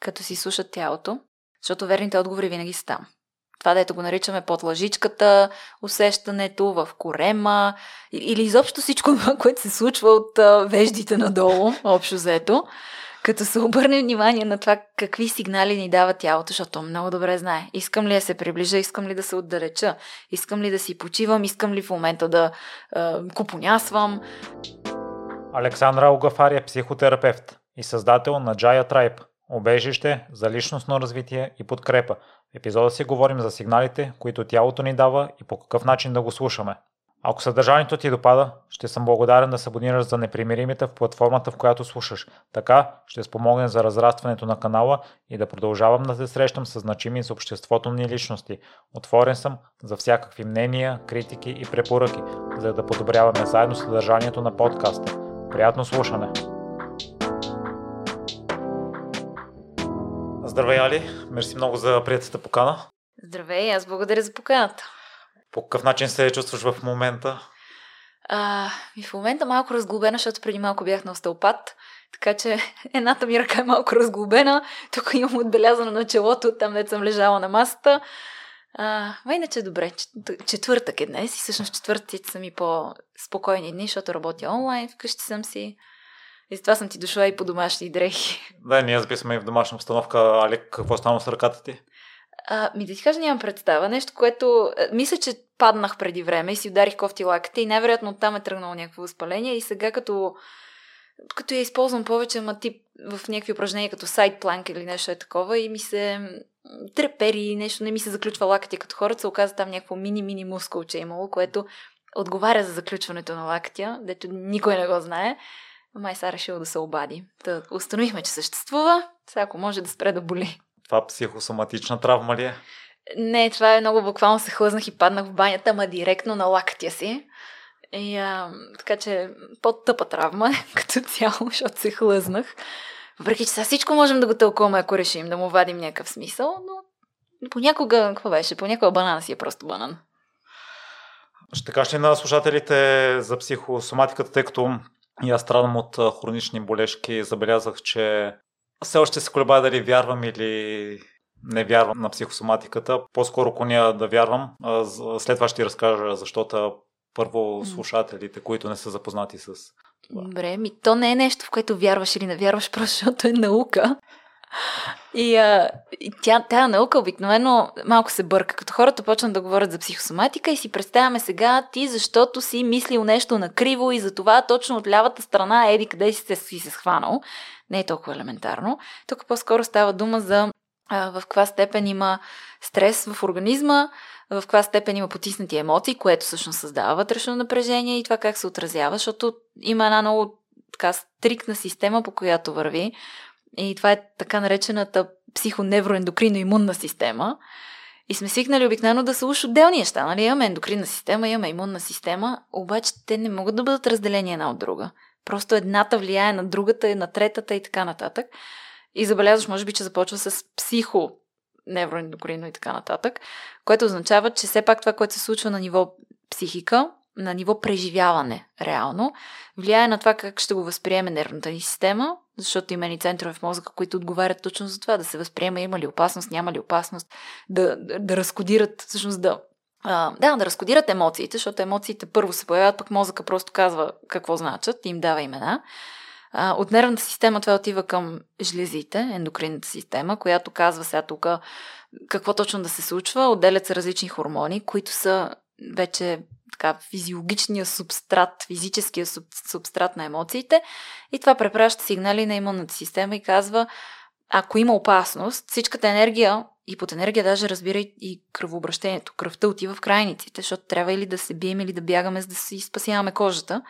като си слушат тялото, защото верните отговори винаги са там. Това, дето го наричаме под лъжичката, усещането в корема или изобщо всичко това, което се случва от веждите надолу, общо взето като се обърне внимание на това какви сигнали ни дава тялото, защото много добре знае. Искам ли да се приближа, искам ли да се отдалеча, искам ли да си почивам, искам ли в момента да е, купонясвам. Александра Огафари е психотерапевт и създател на Jaya Tribe – обежище за личностно развитие и подкрепа. В епизода си говорим за сигналите, които тялото ни дава и по какъв начин да го слушаме. Ако съдържанието ти допада, ще съм благодарен да се абонираш за непримиримите в платформата, в която слушаш. Така ще спомогне за разрастването на канала и да продължавам да се срещам с значими за обществото ни личности. Отворен съм за всякакви мнения, критики и препоръки, за да подобряваме заедно съдържанието на подкаста. Приятно слушане! Здравей, Али! Мерси много за приятелата покана. Здравей, аз благодаря за поканата. По какъв начин се чувстваш в момента? А, и в момента малко разглобена, защото преди малко бях на остеопат, така че едната ми ръка е малко разглобена. Тук имам отбелязано на челото, там де съм лежала на масата. А, а иначе добре, четвъртък е днес и всъщност четвъртъците са ми по-спокойни дни, защото работя онлайн, вкъщи съм си. И затова съм ти дошла и по домашни дрехи. Да, ние записваме и в домашна обстановка. Али, какво стана с ръката ти? А, ми да ти кажа, нямам представа. Нещо, което... А, мисля, че паднах преди време и си ударих кофти лаката и най-вероятно оттам е тръгнало някакво възпаление и сега като като я използвам повече, ама тип в някакви упражнения като сайт планк или нещо е такова и ми се трепери, нещо не ми се заключва лакътя като хората, се оказа там някакво мини-мини мускулче е имало, което отговаря за заключването на лактя, дето никой не го знае. Май са решил да се обади. Та установихме, че съществува. Сега ако може да спре да боли. Това психосоматична травма ли е? Не, това е много буквално се хлъзнах и паднах в банята, ма директно на лактия си. И, а, така че по-тъпа травма като цяло, защото се хлъзнах. Въпреки, че сега всичко можем да го тълкуваме, ако решим да му вадим някакъв смисъл, но понякога, какво беше? Понякога банана си е просто банан. Ще кажеш ли на слушателите за психосоматиката, тъй като и аз страдам от хронични болешки, забелязах, че все още се колебая дали вярвам или не вярвам на психосоматиката. По-скоро коня да вярвам. След това ще ти разкажа, защото първо слушателите, които не са запознати с това. Добре, ми то не е нещо, в което вярваш или не вярваш, просто защото е наука. И, а, и тя, тя наука обикновено малко се бърка. Като хората почнат да говорят за психосоматика и си представяме сега ти, защото си мислил нещо накриво и за това точно от лявата страна еди къде си се, си се схванал. Не е толкова елементарно. Тук по-скоро става дума за а, в каква степен има стрес в организма, в каква степен има потиснати емоции, което всъщност създава вътрешно напрежение и това как се отразява, защото има една много така стрикна система, по която върви. И това е така наречената психоневроендокрино-имунна система. И сме свикнали обикновено да са уж отделни неща. Нали? Имаме ендокринна система, имаме имунна система, обаче те не могат да бъдат разделени една от друга. Просто едната влияе на другата, на третата и така нататък. И забелязваш, може би, че започва с психо невроендокрино и така нататък, което означава, че все пак това, което се случва на ниво психика, на ниво преживяване, реално, влияе на това как ще го възприеме нервната ни система, защото има ни центрове в мозъка, които отговарят точно за това, да се възприема има ли опасност, няма ли опасност, да, да, разкодират, всъщност да а, да, да разкодират емоциите, защото емоциите първо се появяват, пък мозъка просто казва какво значат и им дава имена. А, от нервната система това отива към жлезите, ендокринната система, която казва сега тук какво точно да се случва. Отделят се различни хормони, които са вече така, физиологичния субстрат, физическия субстрат на емоциите и това препраща сигнали на имунната система и казва, ако има опасност, всичката енергия и под енергия даже разбира и кръвообращението. Кръвта отива в крайниците, защото трябва или да се бием, или да бягаме, за да си спасяваме кожата.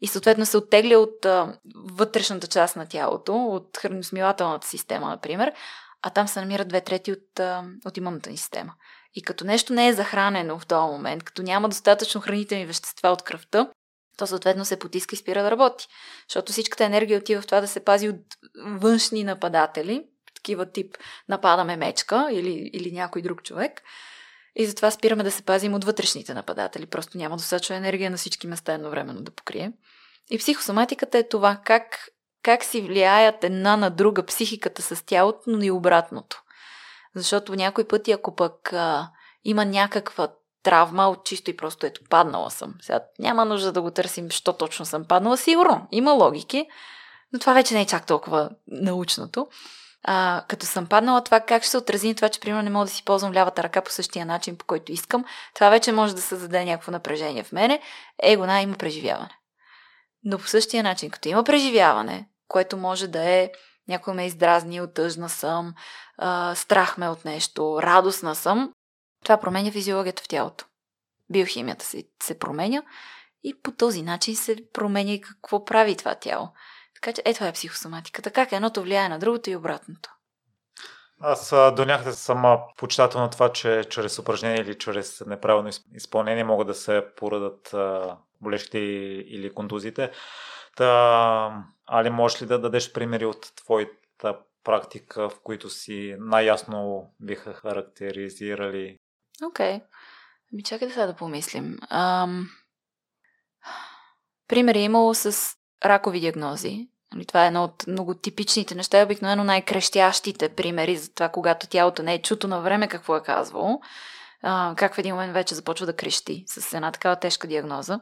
И съответно се оттегля от а, вътрешната част на тялото, от храносмилателната система, например, а там се намират две трети от, а, от имунната ни система. И като нещо не е захранено в този момент, като няма достатъчно хранителни вещества от кръвта, то съответно се потиска и спира да работи. Защото всичката енергия отива в това да се пази от външни нападатели, такива тип нападаме мечка или, или някой друг човек. И затова спираме да се пазим от вътрешните нападатели. Просто няма достатъчно енергия на всички места едновременно да покрие. И психосоматиката е това как как си влияят една на друга психиката с тялото, но и обратното. Защото някой пъти, ако пък а, има някаква травма от чисто и просто ето паднала съм. Сега няма нужда да го търсим, що точно съм паднала. Сигурно, има логики, но това вече не е чак толкова научното. А, като съм паднала, това как ще се отрази това, че примерно не мога да си ползвам лявата ръка по същия начин, по който искам, това вече може да създаде някакво напрежение в мене. Его, на, има преживяване. Но по същия начин, като има преживяване, което може да е някой ме е издразнил, тъжна съм, а, страх ме от нещо, радостна съм, това променя физиологията в тялото. Биохимията се, се променя и по този начин се променя и какво прави това тяло. Така че е това е психосоматиката. Как едното влияе на другото и обратното. Аз до някъде съм почитател на това, че чрез упражнение или чрез неправилно изпълнение могат да се порадат болещите или контузите. Та, Али, можеш ли да дадеш примери от твоята практика, в които си най-ясно биха характеризирали? Окей. Okay. Ами чакай да сега да помислим. Ам... Примери е имало с ракови диагнози. Нали, това е едно от много типичните неща, обикновено най-крещящите примери за това, когато тялото не е чуто на време какво е казвало. Как в един момент вече започва да крещи с една такава тежка диагноза.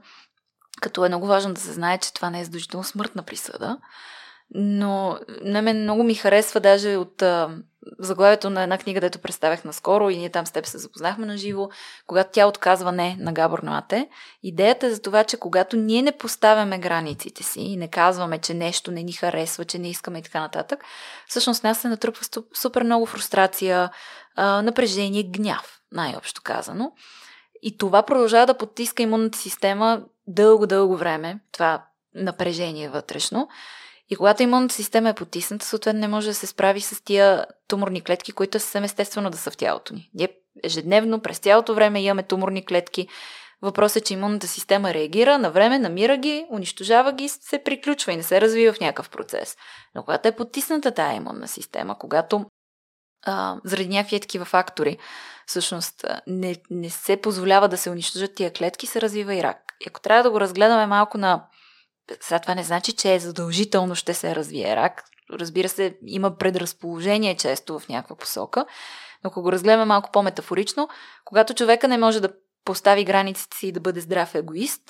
Като е много важно да се знае, че това не е задължително смъртна присъда. Но на мен много ми харесва даже от заглавието на една книга, дето представях наскоро и ние там с теб се запознахме на живо, когато тя отказва не на Габор Ноате. Идеята е за това, че когато ние не поставяме границите си и не казваме, че нещо не ни харесва, че не искаме и така нататък, всъщност нас се натрупва супер много фрустрация, напрежение, гняв, най-общо казано. И това продължава да потиска имунната система дълго-дълго време, това напрежение вътрешно. И когато имунната система е потисната, съответно не може да се справи с тия туморни клетки, които съвсем естествено да са в тялото ни. Ние ежедневно, през цялото време имаме туморни клетки. Въпросът е, че имунната система реагира на време, намира ги, унищожава ги, се приключва и не се развива в някакъв процес. Но когато е потисната тая имунна система, когато а, заради някакви такива фактори, всъщност не, не се позволява да се унищожат тия клетки, се развива и рак. И ако трябва да го разгледаме малко на сега това не значи, че е задължително ще се развие рак. Разбира се, има предразположение често в някаква посока, но ако го разгледаме малко по-метафорично, когато човека не може да постави границите си и да бъде здрав егоист,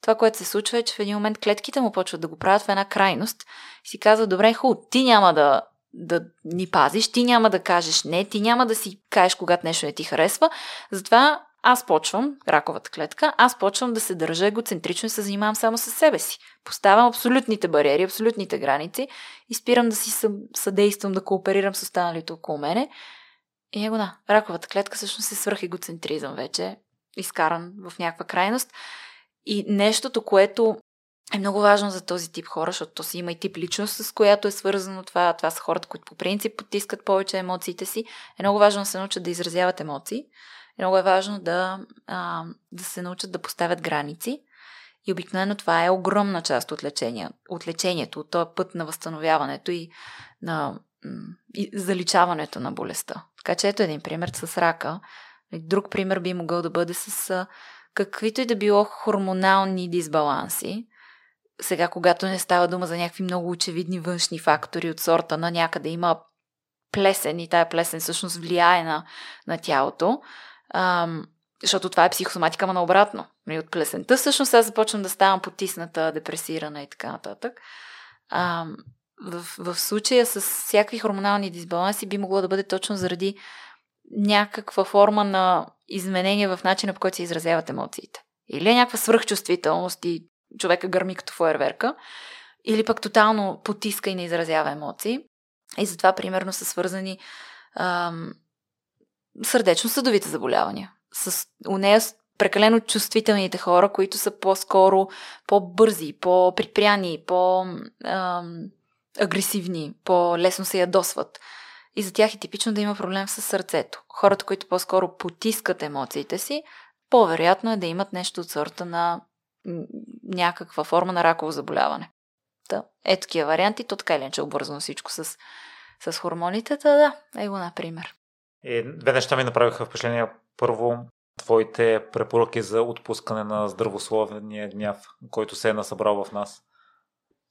това, което се случва е, че в един момент клетките му почват да го правят в една крайност и си казва, добре, хубаво, ти няма да, да ни пазиш, ти няма да кажеш не, ти няма да си кажеш, когато нещо не ти харесва, затова аз почвам, раковата клетка, аз почвам да се държа егоцентрично и се занимавам само с себе си. Поставям абсолютните бариери, абсолютните граници и спирам да си съдействам, да кооперирам с останалите около мене. И его да, раковата клетка всъщност е свръх егоцентризъм вече, изкаран в някаква крайност. И нещото, което е много важно за този тип хора, защото то си има и тип личност, с която е свързано това. Това са хората, които по принцип потискат повече емоциите си. Е много важно да се научат да изразяват емоции. Много е важно да, а, да се научат да поставят граници. И обикновено това е огромна част от, лечение, от лечението, от този път на възстановяването и на и заличаването на болестта. Така че ето един пример с рака. Друг пример би могъл да бъде с каквито и да било хормонални дисбаланси. Сега, когато не става дума за някакви много очевидни външни фактори от сорта на някъде има плесен и тая плесен всъщност влияе на, на тялото, Ам, защото това е психосоматика, ама наобратно. Нали, от плесента всъщност аз започвам да ставам потисната, депресирана и така нататък. Ам, в, в случая с всякакви хормонални дисбаланси би могло да бъде точно заради някаква форма на изменение в начина по който се изразяват емоциите. Или е някаква свръхчувствителност и човека гърми като фойерверка, или пък тотално потиска и не изразява емоции. И затова, примерно, са свързани ам, сърдечно-съдовите заболявания. С у нея прекалено чувствителните хора, които са по-скоро по-бързи, по-припряни, по-агресивни, по-лесно се ядосват. И за тях е типично да има проблем с сърцето. Хората, които по-скоро потискат емоциите си, по-вероятно е да имат нещо от сорта на някаква форма на раково заболяване. Та, е такива варианти, то така или иначе е обвързано всичко с, с хормоните, да, да, е го, например. И две неща ми направиха впечатление. Първо, твоите препоръки за отпускане на здравословния гняв, който се е насъбрал в нас.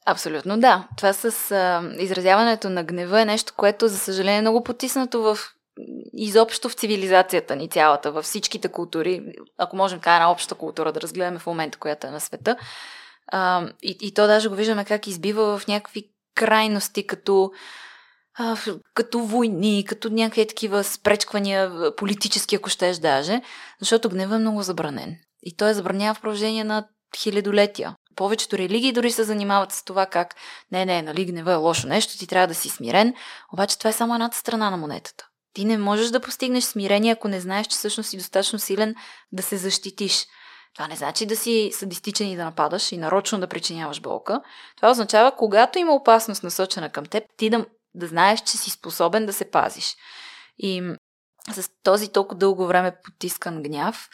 Абсолютно да. Това с а, изразяването на гнева е нещо, което, за съжаление, е много потиснато в изобщо в цивилизацията ни цялата, във всичките култури, ако можем така една обща култура да разгледаме в момента, която е на света. А, и, и то даже го виждаме как избива в някакви крайности, като а, като войни, като някакви такива спречквания, политически, ако щеш даже, защото гнева е много забранен. И той е забранява в продължение на хилядолетия. Повечето религии дори се занимават с това как не, не, нали, гнева е лошо нещо, ти трябва да си смирен, обаче това е само едната страна на монетата. Ти не можеш да постигнеш смирение, ако не знаеш, че всъщност си достатъчно силен да се защитиш. Това не значи да си садистичен и да нападаш и нарочно да причиняваш болка. Това означава, когато има опасност насочена към теб, ти да, да знаеш, че си способен да се пазиш. И с този толкова дълго време потискан гняв,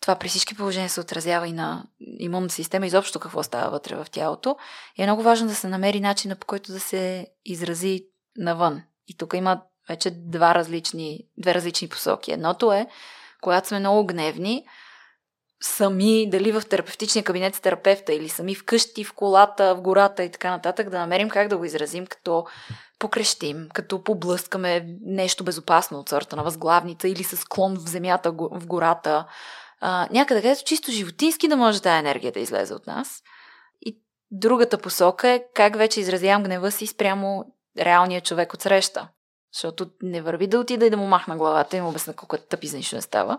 това при всички положения се отразява и на имунната система, изобщо какво става вътре в тялото. И е много важно да се намери начина по който да се изрази навън. И тук има вече два различни, две различни посоки. Едното е, когато сме много гневни, сами, дали в терапевтичния кабинет с терапевта или сами вкъщи, в колата, в гората и така нататък, да намерим как да го изразим, като покрещим, като поблъскаме нещо безопасно от сорта на възглавница или с клон в земята, в гората. А, някъде, където чисто животински да може тази енергия да излезе от нас. И другата посока е как вече изразявам гнева си спрямо реалния човек от среща. Защото не върви да отида и да му махна главата и му обясна колко е тъпи за нищо не става.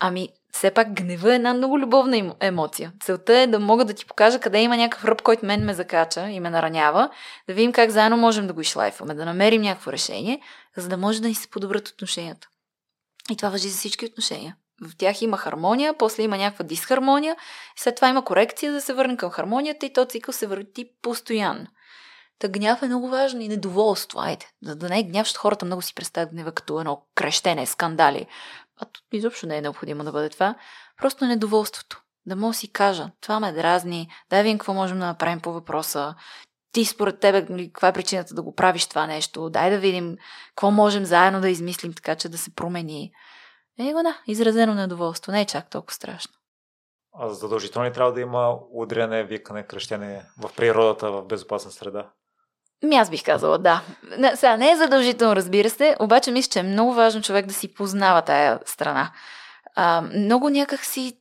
Ами, все пак гнева е една много любовна емоция. Целта е да мога да ти покажа къде има някакъв ръб, който мен ме закача и ме наранява, да видим как заедно можем да го изшлайфваме, да намерим някакво решение, за да може да ни се подобрят отношенията. И това въжи за всички отношения. В тях има хармония, после има някаква дисхармония, след това има корекция да се върнем към хармонията и то цикъл се върти постоянно. Та гняв е много важно и недоволство. Айде, за да не е гняв, защото хората много си представят гнева като едно крещене, скандали. А тут изобщо не е необходимо да бъде това. Просто недоволството. Да мога си кажа, това ме дразни, дай видим какво можем да направим по въпроса. Ти според тебе, нали, каква е причината да го правиш това нещо? Дай да видим какво можем заедно да измислим така, че да се промени. Е, го да, изразено недоволство. Не е чак толкова страшно. А задължително ли трябва да има удряне, викане, кръщене в природата, в безопасна среда? Ми аз бих казала, да. Не, сега не е задължително, разбира се, обаче мисля, че е много важно човек да си познава тая страна. А, много някак си,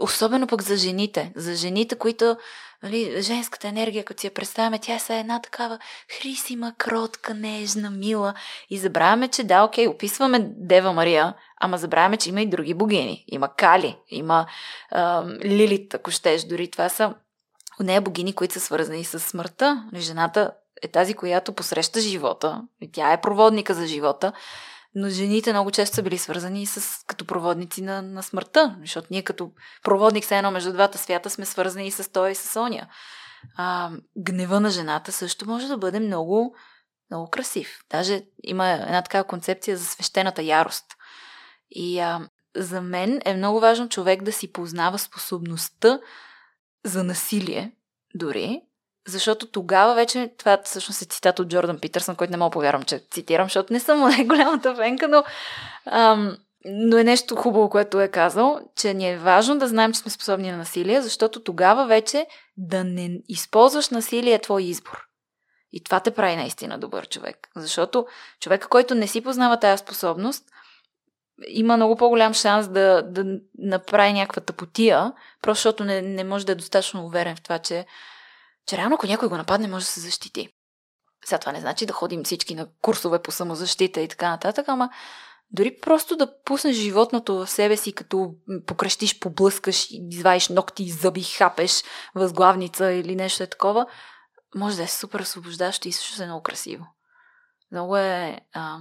особено пък за жените, за жените, които, нали, женската енергия, като си я представяме, тя е една такава хрисима, кротка, нежна, мила. И забравяме, че да, окей, описваме Дева Мария, ама забравяме, че има и други богини. Има Кали, има а, Лилит, ако щеш, дори това са от нея богини, които са свързани с смъртта. Жената е тази, която посреща живота. И тя е проводника за живота. Но жените много често са били свързани с, като проводници на, на смъртта. Защото ние като проводник се едно между двата свята сме свързани и с той и с Соня. А, гнева на жената също може да бъде много, много красив. Даже има една такава концепция за свещената ярост. И а, за мен е много важно човек да си познава способността за насилие, дори, защото тогава вече, това всъщност е цитат от Джордан Питърсън, който не мога повярвам, че цитирам, защото не съм най-голямата фенка, но, ам, но е нещо хубаво, което е казал, че ни е важно да знаем, че сме способни на насилие, защото тогава вече да не използваш насилие е твой избор. И това те прави наистина добър човек. Защото човека, който не си познава тази способност, има много по-голям шанс да, да направи някаква тъпотия, просто защото не, не може да е достатъчно уверен в това, че че реално ако някой го нападне, може да се защити. Сега това не значи да ходим всички на курсове по самозащита и така нататък, ама дори просто да пуснеш животното в себе си, като покрещиш, поблъскаш, извадиш ногти, зъби, хапеш възглавница или нещо е такова, може да е супер освобождащо и също е много красиво. Много е... А,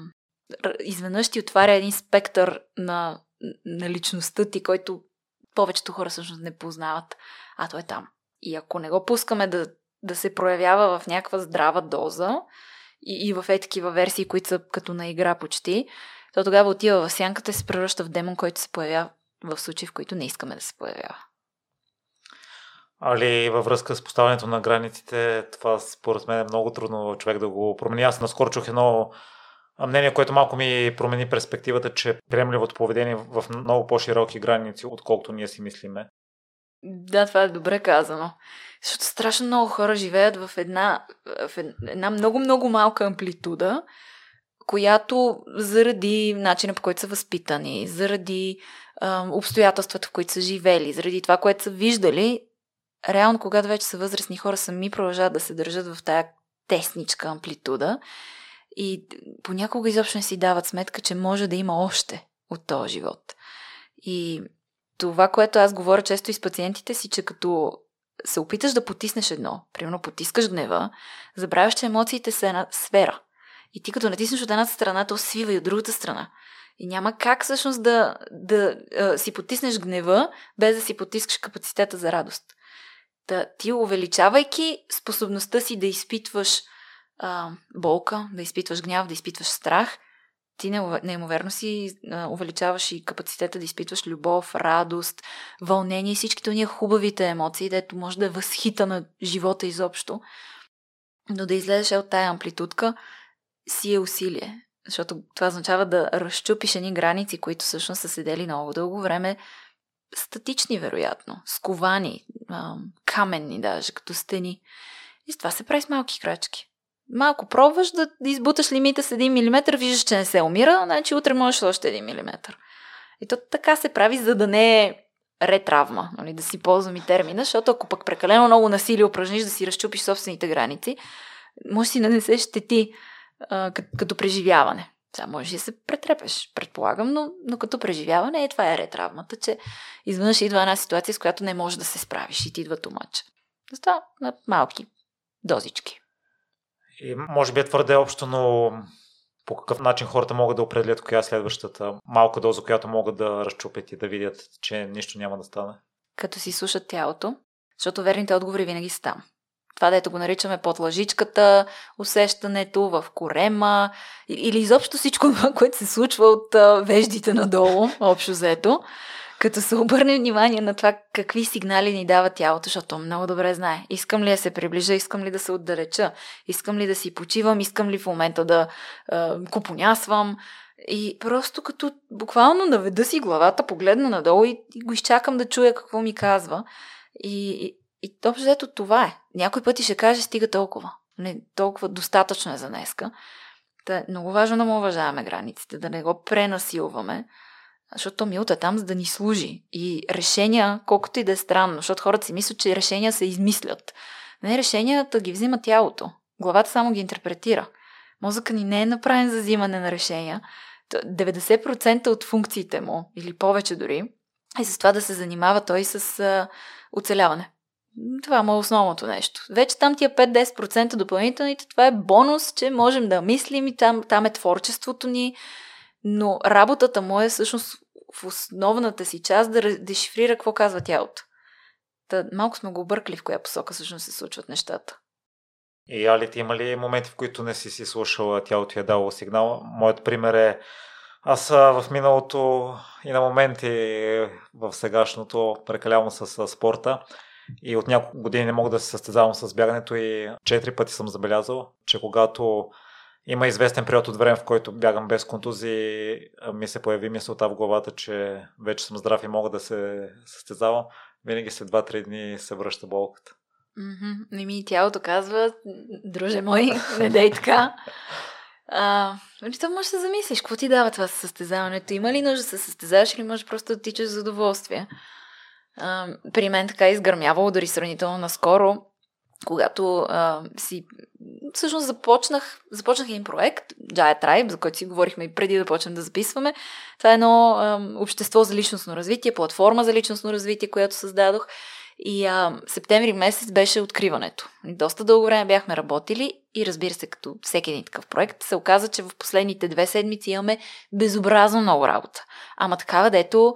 изведнъж ти отваря един спектър на, на личността ти, който повечето хора всъщност не познават, а той е там. И ако не го пускаме да, да се проявява в някаква здрава доза и, и в е такива версии, които са като на игра почти, то тогава отива в сянката и се превръща в демон, който се появява в случаи, в които не искаме да се появява. Али във връзка с поставянето на границите, това според мен е много трудно човек да го промени. Аз наскоро чух едно мнение, което малко ми промени перспективата, че приемливото поведение в много по-широки граници, отколкото ние си мислиме. Да, това е добре казано. Защото страшно много хора живеят в една, в една много-много малка амплитуда, която заради начина по който са възпитани, заради а, обстоятелствата, в които са живели, заради това, което са виждали, реално, когато вече са възрастни хора, сами продължават да се държат в тая тесничка амплитуда и понякога изобщо не си дават сметка, че може да има още от този живот. И това, което аз говоря често и с пациентите си, че като се опиташ да потиснеш едно, примерно потискаш гнева, забравяш, че емоциите са една сфера. И ти като натиснеш от едната страна, то свива и от другата страна. И няма как всъщност да, да а, си потиснеш гнева, без да си потискаш капацитета за радост. Та, ти увеличавайки способността си да изпитваш а, болка, да изпитваш гняв, да изпитваш страх, ти неимоверно си увеличаваш и капацитета да изпитваш любов, радост, вълнение всичките уния хубавите емоции, дето може да е възхита на живота изобщо. Но да излезеш от тая амплитудка си е усилие. Защото това означава да разчупиш едни граници, които всъщност са седели много дълго време статични, вероятно, сковани, каменни даже, като стени. И с това се прави с малки крачки. Малко пробваш да, избуташ лимита с 1 мм, виждаш, че не се умира, значи утре можеш още 1 мм. И то така се прави, за да не е ретравма, нали, да си ползвам и термина, защото ако пък прекалено много насилие упражниш да си разчупиш собствените граници, може си нанесеш щети като, преживяване. Сега може да се претрепеш, предполагам, но, но като преживяване е това е ретравмата, че изведнъж идва една ситуация, с която не можеш да се справиш и ти идва тумач. Затова на малки дозички. И може би е твърде общо, но по какъв начин хората могат да определят коя е следващата малка доза, която могат да разчупят и да видят, че нищо няма да стане? Като си слушат тялото, защото верните отговори винаги са там. Това, дето го наричаме под лъжичката, усещането в корема или изобщо всичко това, което се случва от веждите надолу, общо взето. Като се обърне внимание на това какви сигнали ни дава тялото, защото много добре знае. Искам ли да се приближа, искам ли да се отдалеча, искам ли да си почивам, искам ли в момента да а, купонясвам. И просто като буквално наведа си главата, погледна надолу и, и го изчакам да чуя какво ми казва. И, и общо взето това е. Някой пъти ще каже, стига толкова. Не, толкова достатъчно е за днеска. Та е много важно да му уважаваме границите, да не го пренасилваме, защото милото е там, за да ни служи. И решения, колкото и да е странно, защото хората си мислят, че решения се измислят. Не, решенията ги взима тялото. Главата само ги интерпретира. Мозъка ни не е направен за взимане на решения. 90% от функциите му, или повече дори, е с това да се занимава той с а, оцеляване. Това му е основното нещо. Вече там тия 5-10% допълнителните, това е бонус, че можем да мислим и там, там е творчеството ни, но работата му е всъщност в основната си част да дешифрира какво казва тялото. Та, малко сме го объркали в коя посока всъщност се случват нещата. И Али, има ли моменти, в които не си си слушала, тялото е дало сигнал? Моят пример е аз в миналото и на моменти в сегашното прекалявам с спорта и от няколко години не мога да се състезавам с бягането и четири пъти съм забелязал, че когато има известен период от време, в който бягам без контузии, ми се появи мисълта в главата, че вече съм здрав и мога да се състезавам. Винаги след 2-3 дни се връща болката. Mm-hmm. Не ми тялото казва, друже мой, не дей така. А, нали, то можеш да замислиш, какво ти дава това състезаването? Има ли нужда да се състезаваш или може просто да тичаш за удоволствие? а, при мен така е изгърмявало дори сравнително наскоро, когато а, си всъщност започнах, започнах един проект, Jaya Tribe, за който си говорихме и преди да почнем да записваме. Това е едно а, общество за личностно развитие, платформа за личностно развитие, която създадох. И а, септември месец беше откриването. Доста дълго време бяхме работили и разбира се, като всеки един такъв проект, се оказа, че в последните две седмици имаме безобразно много работа. Ама такава, дето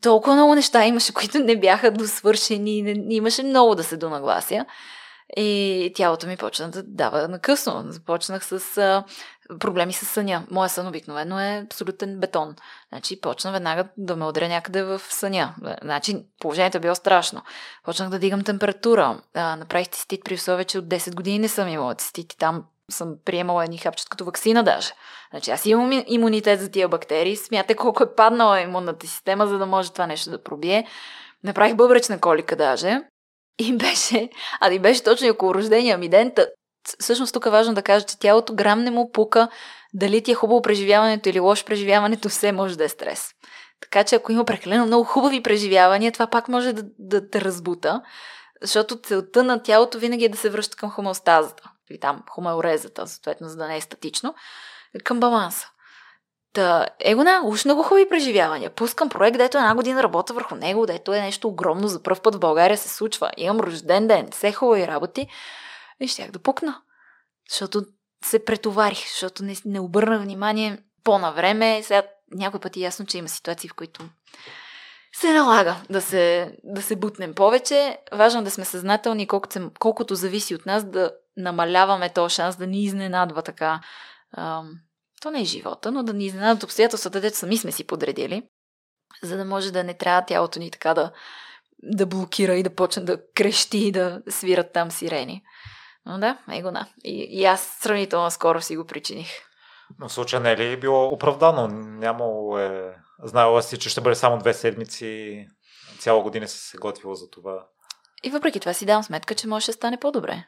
толкова много неща имаше, които не бяха досвършени, не, имаше много да се донаглася. И тялото ми почна да дава накъсно. Започнах с а, проблеми с съня. Моя сън обикновено е абсолютен бетон. Значи почна веднага да ме удря някъде в съня. Значи положението е било страшно. Почнах да дигам температура. А, направих цистит при условие, че от 10 години не съм имала цистит и там съм приемала едни хапчета като вакцина даже. Значи аз имам имунитет за тия бактерии. Смятай колко е паднала имунната система, за да може това нещо да пробие. Направих бъбречна колика даже. И беше, а и беше точно около рождения ми ден. Всъщност тук е важно да кажа, че тялото грам не му пука дали ти е хубаво преживяването или лошо преживяването, все може да е стрес. Така че ако има прекалено много хубави преживявания, това пак може да, да те разбута, защото целта на тялото винаги е да се връща към хомеостазата, или там хомеорезата, съответно, за да не е статично, към баланса. Та, его на, уж много хубави преживявания. Пускам проект, дето една година работя върху него, дето е нещо огромно, за първ път в България се случва. Имам рожден ден, все хубави работи. И щях да пукна. Защото се претоварих, защото не, не обърна внимание по-навреме. Сега някой път е ясно, че има ситуации, в които се налага да се, да се бутнем повече. Важно да сме съзнателни, колкото, колкото зависи от нас да намаляваме този шанс да ни изненадва така. Ам, то не е живота, но да ни изненадат обстоятелствата, дето сами сме си подредили, за да може да не трябва тялото ни така да, да блокира и да почне да крещи и да свират там сирени. Но да, его на. И, и аз сравнително скоро си го причиних. Но в случая не е ли било оправдано? Нямало е... Знаела си, че ще бъде само две седмици. Цяла година си се готвила за това. И въпреки това си давам сметка, че може да стане по-добре.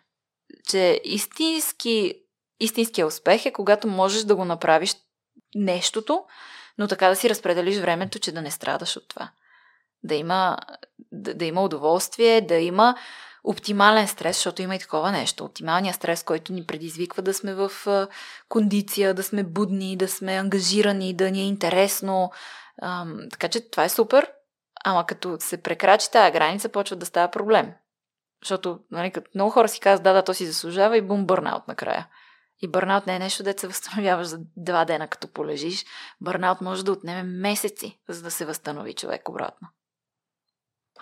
Че истински, истинския успех е когато можеш да го направиш нещото, но така да си разпределиш времето, че да не страдаш от това. Да има, да, да има удоволствие, да има оптимален стрес, защото има и такова нещо. Оптималният стрес, който ни предизвиква да сме в кондиция, да сме будни, да сме ангажирани, да ни е интересно. Ам, така че това е супер. Ама като се прекрачи тази граница, почва да става проблем. Защото нали, като много хора си казват, да, да, то си заслужава и бум, бърнаут накрая. И бърнаут не е нещо, да се възстановяваш за два дена, като полежиш. Бърнаут може да отнеме месеци, за да се възстанови човек обратно.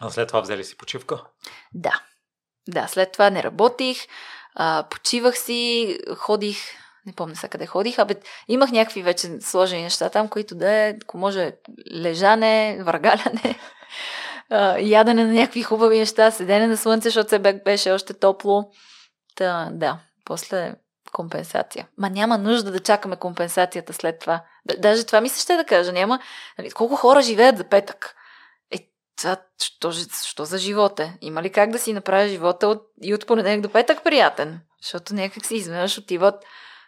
А след това взели си почивка? Да. Да, след това не работих, а, почивах си, ходих, не помня сега къде ходих, абе имах някакви вече сложени неща там, които да е, ако може, лежане, въргаляне, ядене на някакви хубави неща, седене на слънце, защото се беше още топло. Та, да, после компенсация. Ма няма нужда да чакаме компенсацията след това. Даже това ми се ще да кажа. Няма. Нали, колко хора живеят за петък? това, що, що за живота е? Има ли как да си направя живота от, и от понеделник до петък приятен? Защото някак си изведнъж отиват,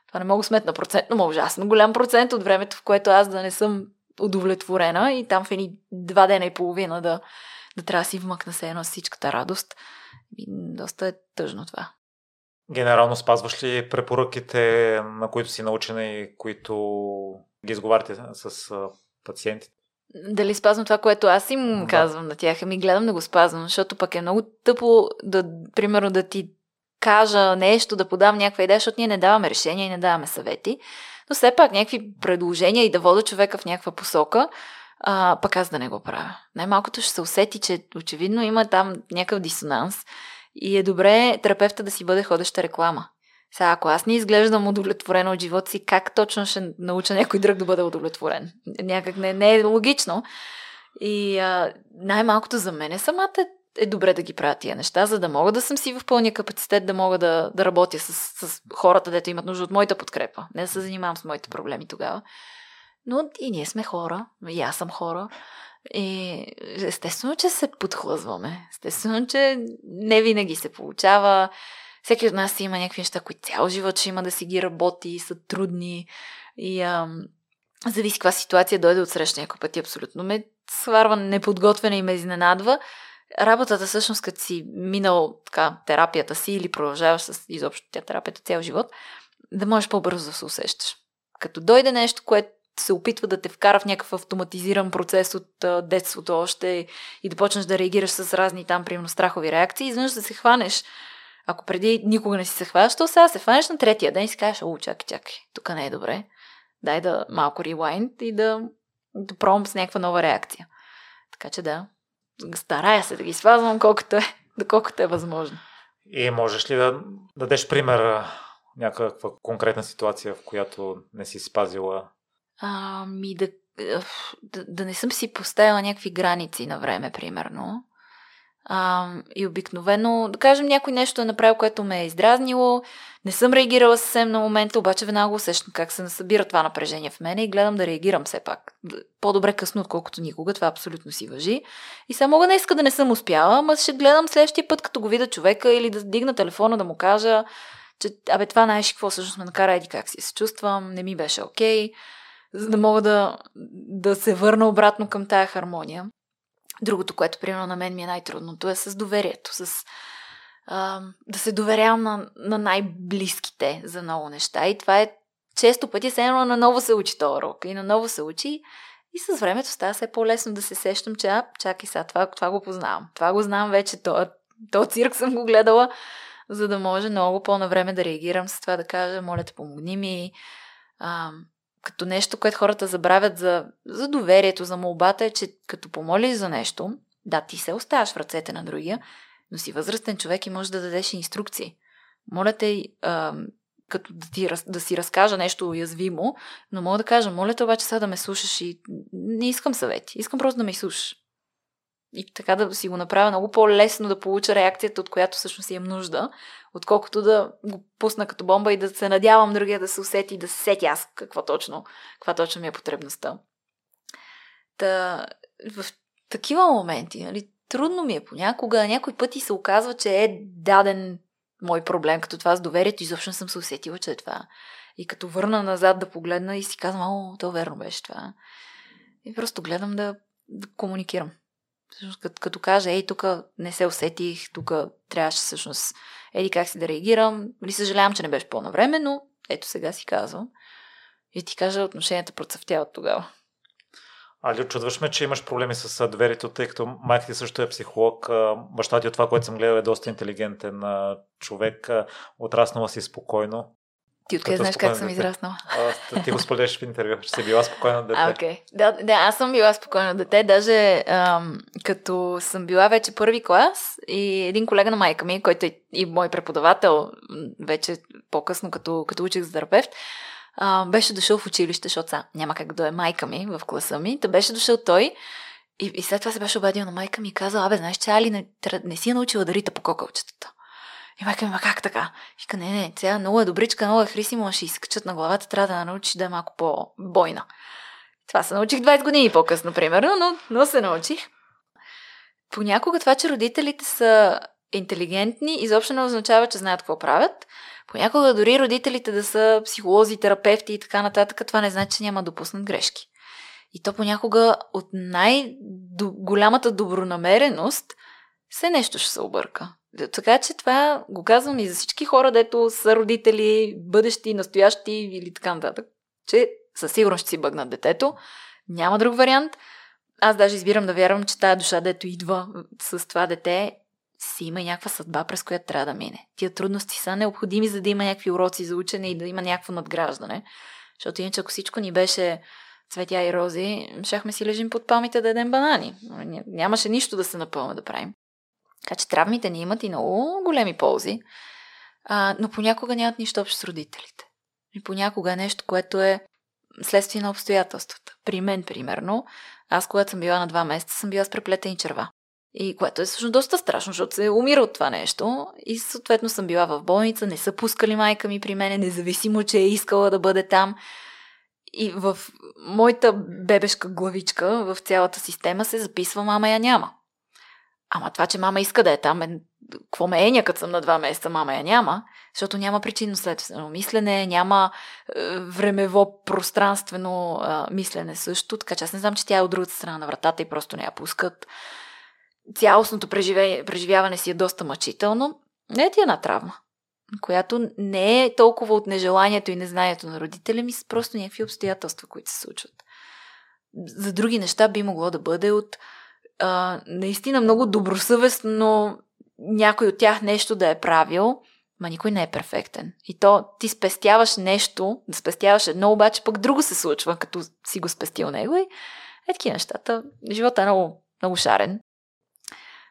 това не мога сметна процент, но ужасно голям процент от времето, в което аз да не съм удовлетворена и там в едни два дена и половина да, да трябва да си вмъкна се едно всичката радост. И доста е тъжно това. Генерално спазваш ли препоръките, на които си научена и които ги изговаряте с пациентите? Дали спазвам това, което аз им да. казвам на тях? Ами гледам да го спазвам, защото пък е много тъпо да, примерно, да ти кажа нещо, да подам някаква идея, защото ние не даваме решения и не даваме съвети. Но все пак някакви предложения и да вода човека в някаква посока, а, пък аз да не го правя. Най-малкото ще се усети, че очевидно има там някакъв дисонанс и е добре терапевта да си бъде ходеща реклама. Сега, ако аз не изглеждам удовлетворена от живота си, как точно ще науча някой друг да бъде удовлетворен? Някак не, не е логично. И а, най-малкото за мен е самата е добре да ги правя тия неща, за да мога да съм си в пълния капацитет, да мога да, да работя с, с хората, дето имат нужда от моята подкрепа. Не да се занимавам с моите проблеми тогава. Но и ние сме хора, и аз съм хора. И естествено, че се подхлъзваме. Естествено, че не винаги се получава. Всеки от нас има някакви неща, които цял живот ще има да си ги работи, са трудни и ам, зависи каква ситуация дойде от среща някой пъти. Абсолютно ме сварва неподготвена и ме изненадва. Работата всъщност, като си минал така, терапията си или продължаваш с изобщо тя терапията цял живот, да можеш по-бързо да се усещаш. Като дойде нещо, което се опитва да те вкара в някакъв автоматизиран процес от а, детството още и да почнеш да реагираш с разни там, примерно, страхови реакции, изведнъж да се хванеш ако преди никога не си се хващал, сега се хванеш на третия ден и си кажеш, о, чакай, чакай, тук не е добре. Дай да малко ревайнд и да, да пробвам с някаква нова реакция. Така че да, старая се да ги спазвам колкото е, доколкото е възможно. И можеш ли да дадеш пример някаква конкретна ситуация, в която не си спазила? Ами да, да, да не съм си поставила някакви граници на време, примерно. А, и обикновено, да кажем, някой нещо е направил, което ме е издразнило, не съм реагирала съвсем на момента, обаче веднага усещам как се насъбира това напрежение в мене и гледам да реагирам все пак. По-добре късно, отколкото никога, това абсолютно си въжи. И само мога днеска да не съм успяла, ама ще гледам следващия път, като го видя човека или да дигна телефона да му кажа, че абе това знаеш какво всъщност ме накара, еди как си се чувствам, не ми беше окей, okay, за да мога да, да се върна обратно към тая хармония. Другото, което примерно на мен ми е най-трудното е с доверието, с а, да се доверявам на, на най-близките за много неща. И това е често пъти се едно наново се учи този урок и наново се учи. И с времето става все по-лесно да се сещам, че а, чакай сега, това, това го познавам. Това го знам вече, то, то цирк съм го гледала, за да може много по-навреме да реагирам с това да кажа, моля те, помогни ми. А, като нещо, което хората забравят за, за доверието, за молбата е, че като помолиш за нещо, да, ти се оставаш в ръцете на другия, но си възрастен човек и можеш да дадеш инструкции. Моля те, а, като да, ти, да си разкажа нещо уязвимо, но мога да кажа, моля те обаче сега да ме слушаш и не искам съвети, искам просто да ме слушаш. И така да си го направя много по-лесно да получа реакцията, от която всъщност имам нужда, отколкото да го пусна като бомба и да се надявам другия да се усети и да се сети аз какво точно, каква точно ми е потребността. Та, в такива моменти, нали, трудно ми е понякога. Някой пъти се оказва, че е даден мой проблем, като това с доверието. Изобщо съм се усетила, че е това. И като върна назад да погледна и си казвам, о, то верно беше това. И просто гледам да, да комуникирам. Като, кажа, ей, тук не се усетих, тук трябваше всъщност, еди как си да реагирам, или съжалявам, че не беше по-навреме, но ето сега си казвам. И ти кажа, отношенията процъфтяват тогава. Али, очудваш ме, че имаш проблеми с доверието, тъй като майка ти също е психолог. Баща ти от това, което съм гледал, е доста интелигентен човек. Отраснала си спокойно. Ти откъде знаеш как съм израснала? А, ти го споделяш в интервю, че си била спокойна дете. А, okay. да, да, аз съм била спокойна дете. Даже ам, като съм била вече първи клас и един колега на майка ми, който е и мой преподавател, вече по-късно като, като учих за терапевт, а, беше дошъл в училище, защото са, няма как да е майка ми в класа ми. Та беше дошъл той и, и след това се беше обадил на майка ми и казал, абе, знаеш, че Али не, не си е научила да рита по кокълчетата. И майка ми, как така? Вика, не, не, тя много е добричка, много е хрисима, ще изкачат на главата, трябва да научиш да е малко по-бойна. Това се научих 20 години по-късно, примерно, но, но се научих. Понякога това, че родителите са интелигентни, изобщо не означава, че знаят какво правят. Понякога дори родителите да са психолози, терапевти и така нататък, това не значи, че няма допуснат грешки. И то понякога от най-голямата добронамереност все нещо ще се обърка. Така че това го казвам и за всички хора, дето са родители, бъдещи, настоящи или така нататък, че със сигурност ще си бъгнат детето. Няма друг вариант. Аз даже избирам да вярвам, че тая душа, дето идва с това дете, си има някаква съдба, през която трябва да мине. Тия трудности са необходими, за да има някакви уроци за учене и да има някакво надграждане. Защото иначе, ако всичко ни беше цветя и рози, щяхме си лежим под палмите да едем банани. Нямаше нищо да се напълна да правим. Така че травмите ни имат и много големи ползи, а, но понякога нямат нищо общо с родителите. И понякога е нещо, което е следствие на обстоятелствата. При мен, примерно, аз, когато съм била на два месеца, съм била с преплетени черва. И което е също доста страшно, защото се умира от това нещо. И съответно съм била в болница, не са пускали майка ми при мене, независимо, че е искала да бъде там. И в моята бебешка главичка, в цялата система се записва мама я няма. Ама това, че мама иска да е там, е, какво ме е, като съм на два месеца, мама я няма, защото няма причинно следствено мислене, няма е, времево пространствено е, мислене също, така че аз не знам, че тя е от другата страна на вратата и просто не я пускат. Цялостното преживяване си е доста мъчително. Не е ти една травма, която не е толкова от нежеланието и незнанието на родителя ми, с просто някакви обстоятелства, които се случват. За други неща би могло да бъде от наистина много добросъвестно някой от тях нещо да е правил, ма никой не е перфектен. И то ти спестяваш нещо, да спестяваш едно, обаче пък друго се случва, като си го спестил него и е такива нещата. Животът е много, много шарен.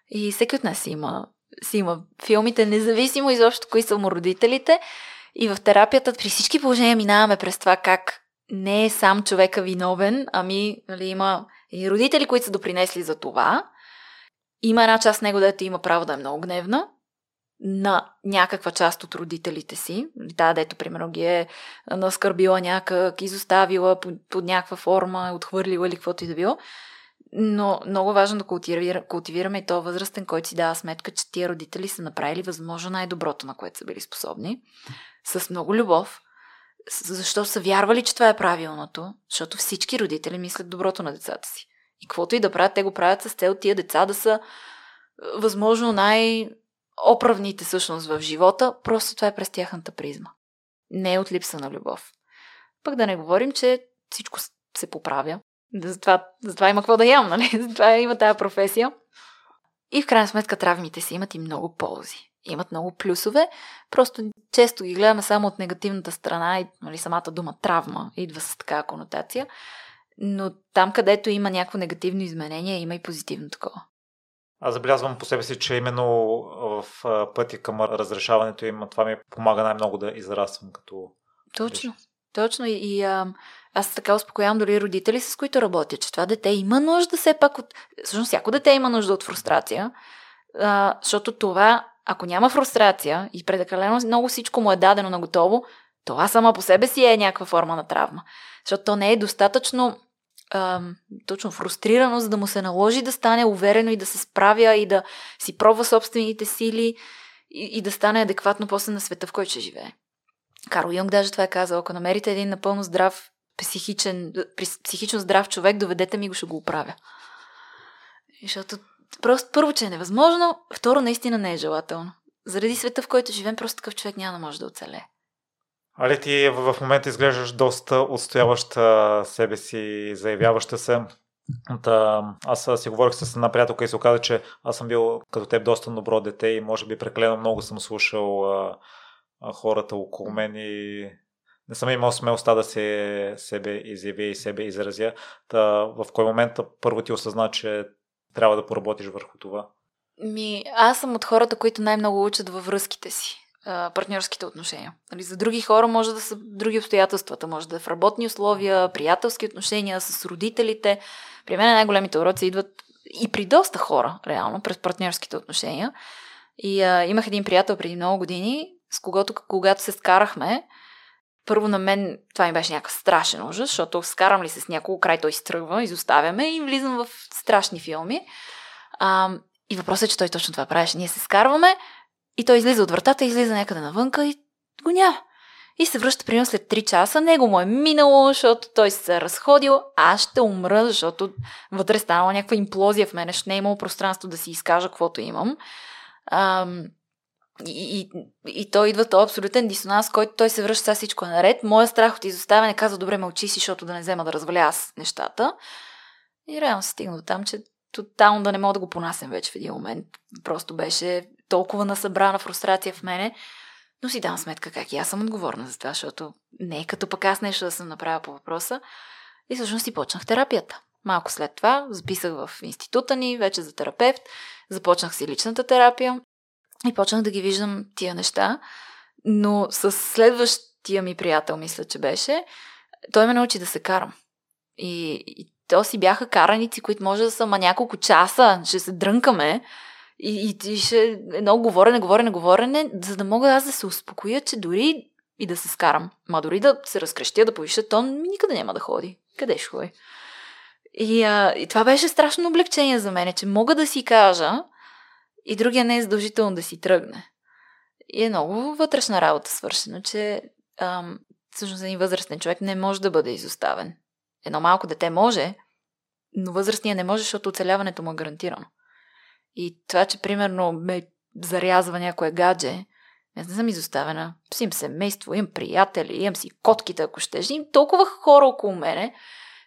И всеки от нас има, си има филмите, независимо изобщо кои са му родителите. И в терапията при всички положения минаваме през това как не е сам човека виновен, ами нали, има и родители, които са допринесли за това. има една част него, дето има право да е много гневна, на някаква част от родителите си. Тая, дето, примерно, ги е наскърбила някак, изоставила под, под някаква форма, отхвърлила или каквото и да било. Но много важно да култивира, култивираме и то възрастен, който си дава сметка, че тия родители са направили възможно най-доброто, на което са били способни, с много любов, защо са вярвали, че това е правилното, защото всички родители мислят доброто на децата си. И каквото и да правят, те го правят с цел тия деца да са възможно най- оправните всъщност в живота, просто това е през тяхната призма. Не е от липса на любов. Пък да не говорим, че всичко се поправя. Затова, затова има какво да ям, нали? Затова има тази професия. И в крайна сметка травмите си имат и много ползи. Имат много плюсове. Просто често ги гледаме само от негативната страна и нали, самата дума травма идва с такава конотация. Но там, където има някакво негативно изменение, има и позитивно такова. Аз забелязвам по себе си, че именно в пътя към разрешаването им това ми помага най-много да израствам като... Точно. Точно. И, и а, аз така успокоявам дори родители, с които работя, че това дете има нужда все пак от... Всъщност всяко дете има нужда от фрустрация, а, защото това, ако няма фрустрация и прекалено много всичко му е дадено на готово, това само по себе си е някаква форма на травма. Защото то не е достатъчно а, точно фрустрирано, за да му се наложи да стане уверено и да се справя и да си пробва собствените сили и, и да стане адекватно после на света, в който ще живее. Карл Юнг даже това е казал, ако намерите един напълно здрав, психичен, психично здрав човек, доведете ми го, ще го оправя. Защото просто първо, че е невъзможно, второ, наистина не е желателно. Заради света, в който живеем, просто такъв човек няма да може да оцелее. Али ти в момента изглеждаш доста отстояваща себе си, заявяваща се. Та, аз си говорих с една приятелка и се оказа, че аз съм бил като теб доста добро дете и може би прекалено много съм слушал а, а, хората около мен и не съм имал смелостта да се себе изявя и себе изразя. Та, в кой момент първо ти осъзна, че трябва да поработиш върху това? Ми, аз съм от хората, които най-много учат във връзките си партньорските отношения. Нали, за други хора може да са други обстоятелствата. Може да е в работни условия, приятелски отношения с родителите. При мен най-големите уроци идват и при доста хора, реално, през партньорските отношения. И а, имах един приятел преди много години, с когото, когато се скарахме, първо на мен това ми беше някакъв страшен ужас, защото скарам ли се с няколко край, той изтръгва, изоставяме и влизам в страшни филми. А, и въпросът е, че той точно това правеше. Ние се скарваме, и той излиза от вратата, излиза някъде навънка и го няма. И се връща примерно след 3 часа. Него му е минало, защото той се е разходил. Аз ще умра, защото вътре станала някаква имплозия в мене. Ще не е имало пространство да си изкажа каквото имам. Ам, и, и, и той идва този абсолютен дисонанс, който той се връща, сега всичко е наред. Моя страх от изоставяне казва, добре, мълчи си, защото да не взема да разваля аз нещата. И реално се стигна до там, че тотално да не мога да го понасям вече в един момент. Просто беше толкова насъбрана фрустрация в мене, но си дам сметка как и аз съм отговорна за това, защото не е като пък аз нещо да съм направила по въпроса. И всъщност си почнах терапията. Малко след това записах в института ни, вече за терапевт, започнах си личната терапия и почнах да ги виждам тия неща. Но с следващия ми приятел, мисля, че беше, той ме научи да се карам. И, и то си бяха караници, които може да са ма няколко часа, ще се дрънкаме, и, и, и ще едно говорене, говорене, говорене, за да мога аз да се успокоя, че дори и да се скарам, ма дори да се разкрещя, да повиша тон, никъде няма да ходи. Къде ще ходи? И, а, и това беше страшно облегчение за мен, че мога да си кажа и другия не е задължително да си тръгне. И е много вътрешна работа свършена, че ам, всъщност един възрастен човек не може да бъде изоставен. Едно малко дете може, но възрастния не може, защото оцеляването му е гарантирано. И това, че примерно ме зарязва някое гадже, аз не съм изоставена. Си семейство, имам приятели, имам си котките, ако ще. Имам толкова хора около мене,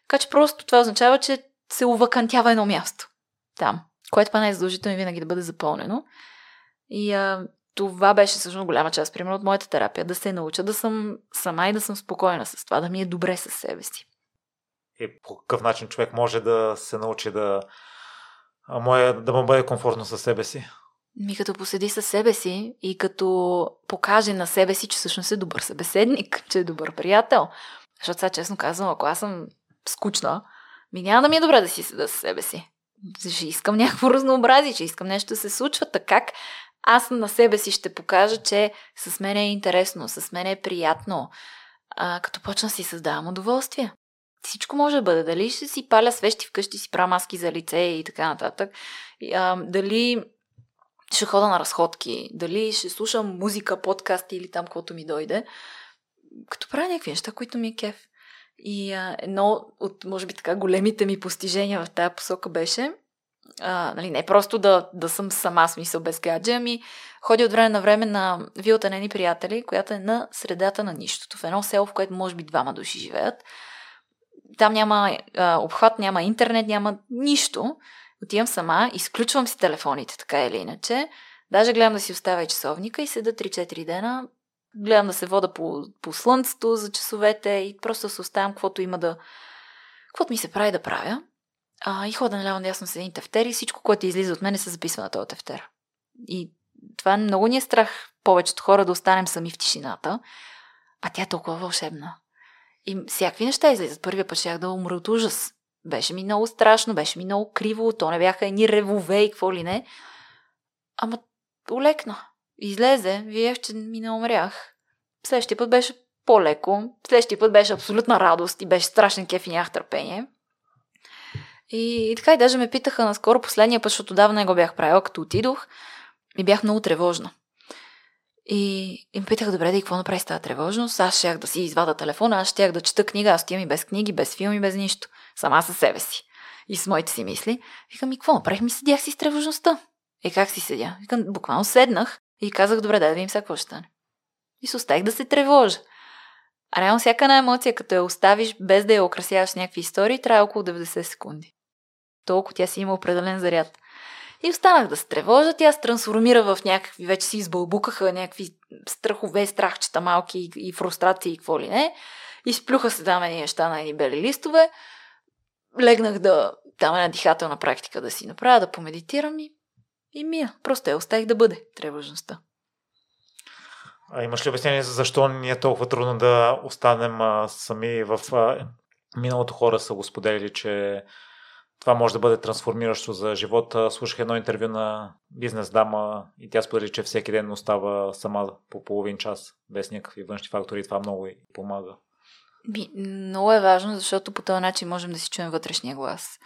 така че просто това означава, че се увакантява едно място. Там. Което па не е винаги да бъде запълнено. И а, това беше всъщност голяма част, примерно, от моята терапия. Да се науча да съм сама и да съм спокойна с това, да ми е добре със себе си. И по какъв начин човек може да се научи да моя да му бъде комфортно със себе си? Ми като поседи със себе си и като покаже на себе си, че всъщност е добър събеседник, че е добър приятел. Защото сега честно казвам, ако аз съм скучна, ми няма да ми е добре да си седа със себе си. Ще искам някакво разнообразие, че искам нещо да се случва. Така аз на себе си ще покажа, че с мен е интересно, с мен е приятно, а, като почна си създавам удоволствие. Всичко може да бъде. Дали ще си паля свещи вкъщи, си правя маски за лице и така нататък. А, дали ще хода на разходки, дали ще слушам музика, подкасти или там, каквото ми дойде. Като правя някакви неща, които ми е кеф. И а, едно от, може би така, големите ми постижения в тази посока беше, а, нали, не просто да, да съм сама, смисъл без гадже, ами ходя от време на време на вилата на едни приятели, която е на средата на нищото, в едно село, в което може би двама души живеят. Там няма а, обхват, няма интернет, няма нищо. Отивам сама, изключвам си телефоните, така или иначе. Даже гледам да си оставя часовника и седа 3-4 дена. Гледам да се вода по, по слънцето за часовете и просто се оставям каквото има да... Каквото ми се прави да правя. А, и хода наляво надясно с един тефтер и всичко, което излиза от мене, се записва на този тефтер. И това много ни е страх повечето хора да останем сами в тишината, а тя е толкова вълшебна. И всякакви неща излизат. Първия път щях да умра от ужас. Беше ми много страшно, беше ми много криво, то не бяха едни ревове и какво ли не. Ама олекна. Излезе, вие, че ми не умрях. Следващия път беше по-леко. Следващия път беше абсолютна радост и беше страшен кеф и нямах търпение. И, и така и даже ме питаха наскоро последния път, защото давно не го бях правила, като отидох, и бях много тревожна. И, и ме питаха, добре, да и какво направи с тази тревожност? Аз щях да си извада телефона, аз щях да чета книга, аз отивам и без книги, без филми, без нищо. Сама със себе си. И с моите си мисли. Викам, и какво направих? Ми седях си с тревожността. И как си седя? Викам, буквално седнах и казах, добре, да, да видим сега какво ще стане. И се оставих да се тревожа. А реално всяка една емоция, като я оставиш без да я окрасяваш някакви истории, трябва около 90 секунди. Толкова тя си има определен заряд. И останах да се тревожа, тя се трансформира в някакви, вече си избълбукаха някакви страхове, страхчета малки и, и фрустрации и какво ли не. Изплюха се там едни неща на едни бели листове. Легнах да там една дихателна практика да си направя, да помедитирам и, и мия. Просто я оставих да бъде тревожността. А имаш ли обяснение за защо ни е толкова трудно да останем а, сами в а, миналото хора са го споделили, че това може да бъде трансформиращо за живота. Слушах едно интервю на бизнес дама и тя сподели, че всеки ден остава сама по половин час, без някакви външни фактори това много и помага. Би, много е важно, защото по този начин можем да си чуем вътрешния глас.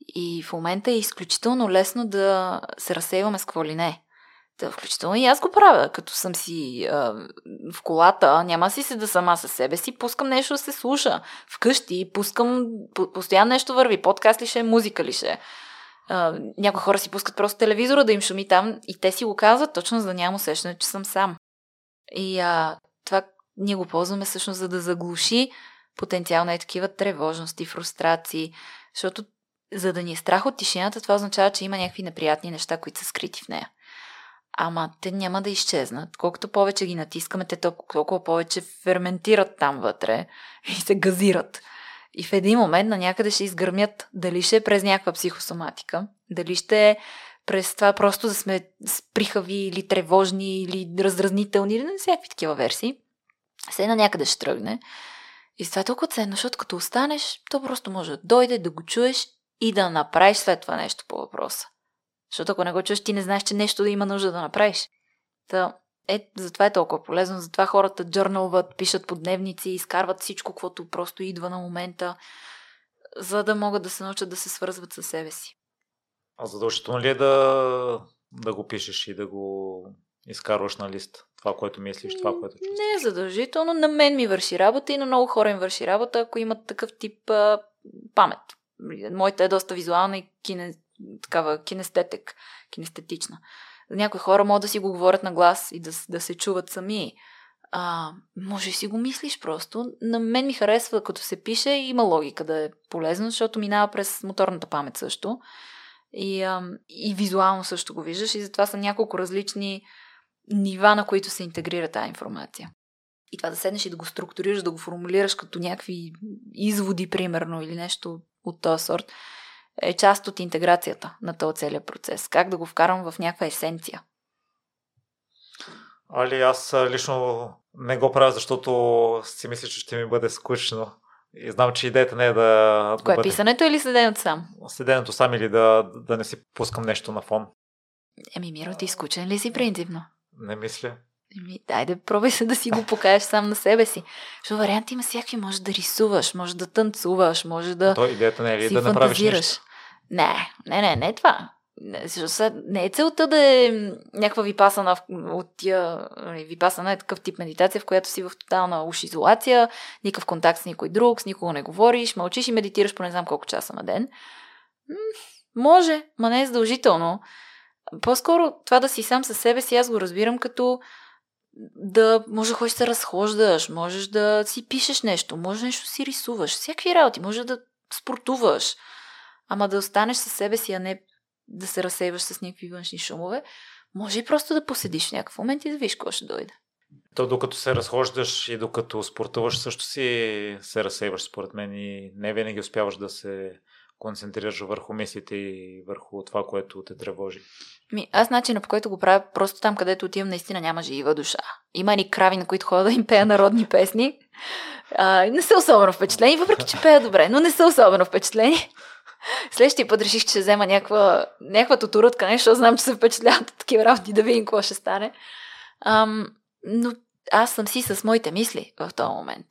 И в момента е изключително лесно да се разсейваме с какво ли не. Да, включително и аз го правя, като съм си а, в колата, няма си се да сама със себе си, пускам нещо да се слуша. Вкъщи пускам, по- постоянно нещо върви, подкаст ли ще е, музика ли ще е. някои хора си пускат просто телевизора да им шуми там и те си го казват точно за да нямам усещане, че съм сам. И а, това ние го ползваме всъщност за да заглуши потенциално е такива тревожности, фрустрации, защото за да ни е страх от тишината, това означава, че има някакви неприятни неща, които са скрити в нея. Ама те няма да изчезнат. Колкото повече ги натискаме, те толкова, повече ферментират там вътре и се газират. И в един момент на някъде ще изгърмят дали ще е през някаква психосоматика, дали ще е през това просто да сме прихави или тревожни или раздразнителни или всякакви такива версии. Все на някъде ще тръгне. И това е толкова ценно, защото като останеш, то просто може да дойде, да го чуеш и да направиш след това нещо по въпроса. Защото ако не го чуеш, ти не знаеш, че нещо да има нужда да направиш. Та, е, затова е толкова полезно. Затова хората джърналват, пишат подневници, изкарват всичко, което просто идва на момента, за да могат да се научат да се свързват със себе си. А задължително ли е да, да го пишеш и да го изкарваш на лист? Това, което мислиш, това, което чувстваш? Не е задължително. На мен ми върши работа и на много хора им върши работа, ако имат такъв тип а, памет. Моята е доста визуална и кине, такава кинестетик, кинестетична. Някои хора могат да си го говорят на глас и да, да се чуват сами. А, може и си го мислиш просто. На мен ми харесва, като се пише, има логика да е полезно, защото минава през моторната памет също. И, а, и визуално също го виждаш. И затова са няколко различни нива, на които се интегрира тази информация. И това да седнеш и да го структурираш, да го формулираш като някакви изводи, примерно, или нещо от този сорт, е част от интеграцията на този целият процес. Как да го вкарам в някаква есенция. Али, аз лично не го правя, защото си мисля, че ще ми бъде скучно И знам, че идеята не е да... Кое да е писането или следенето сам? Седенето сам или да, да не си пускам нещо на фон. Еми, Миро, ти скучен ли си принципно? Не мисля. Еми, дай да пробвай се да си го покажеш сам на себе си. Защото варианти има всякакви. Може да рисуваш, може да танцуваш, може да То идеята не е ли да направиш нещо? Не, не, не, не е това. Не, не е целта да е някаква випасана от тия... нали, Випасана е такъв тип медитация, в която си в тотална уж изолация, никакъв контакт с никой друг, с никого не говориш, мълчиш и медитираш по не знам колко часа на ден. М, може, ма не е задължително. По-скоро това да си сам със себе си, аз го разбирам като да може да се разхождаш, можеш да си пишеш нещо, може нещо си рисуваш, всякакви работи, може да спортуваш, ама да останеш със себе си, а не да се разсейваш с някакви външни шумове, може и просто да поседиш в някакъв момент и да видиш какво ще дойде. То докато се разхождаш и докато спортуваш, също си се разсейваш според мен и не винаги успяваш да се концентрираш върху мислите и върху това, което те тревожи. Ми, аз начинът по който го правя, просто там, където отивам, наистина няма жива душа. Има ни крави, на които ходя да им пея народни песни. А, не са особено впечатлени, въпреки че пея добре, но не са особено впечатлени. Следващия път реших, че ще взема някаква, някаква тутурътка, нещо, знам, че се впечатляват от такива работи, да видим какво ще стане. Ам, но аз съм си с моите мисли в този момент.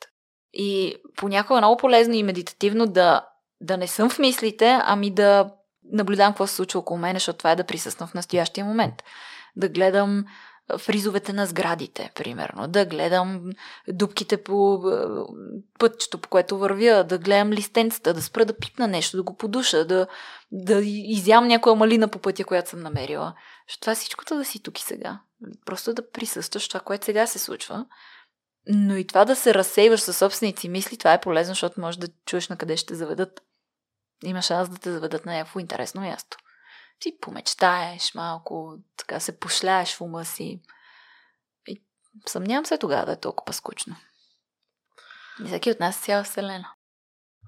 И понякога е много полезно и медитативно да, да не съм в мислите, ами да наблюдавам какво се случва около мен, защото това е да присъствам в настоящия момент. Да гледам фризовете на сградите, примерно. Да гледам дубките по пътчето, по което вървя, да гледам листенцата, да спра да пипна нещо, да го подуша, да, да изям някоя малина по пътя, която съм намерила. Защото това е всичкото да си тук и сега. Просто да присъстваш това, което сега се случва. Но и това да се разсейваш със собствените си мисли, това е полезно, защото можеш да чуеш на къде ще те заведат. Има шанс да те заведат на някакво интересно място. Ти помечтаеш малко, така се пошляеш в ума си. И съмнявам се тогава да е толкова скучно. И всеки от нас е цяла вселена.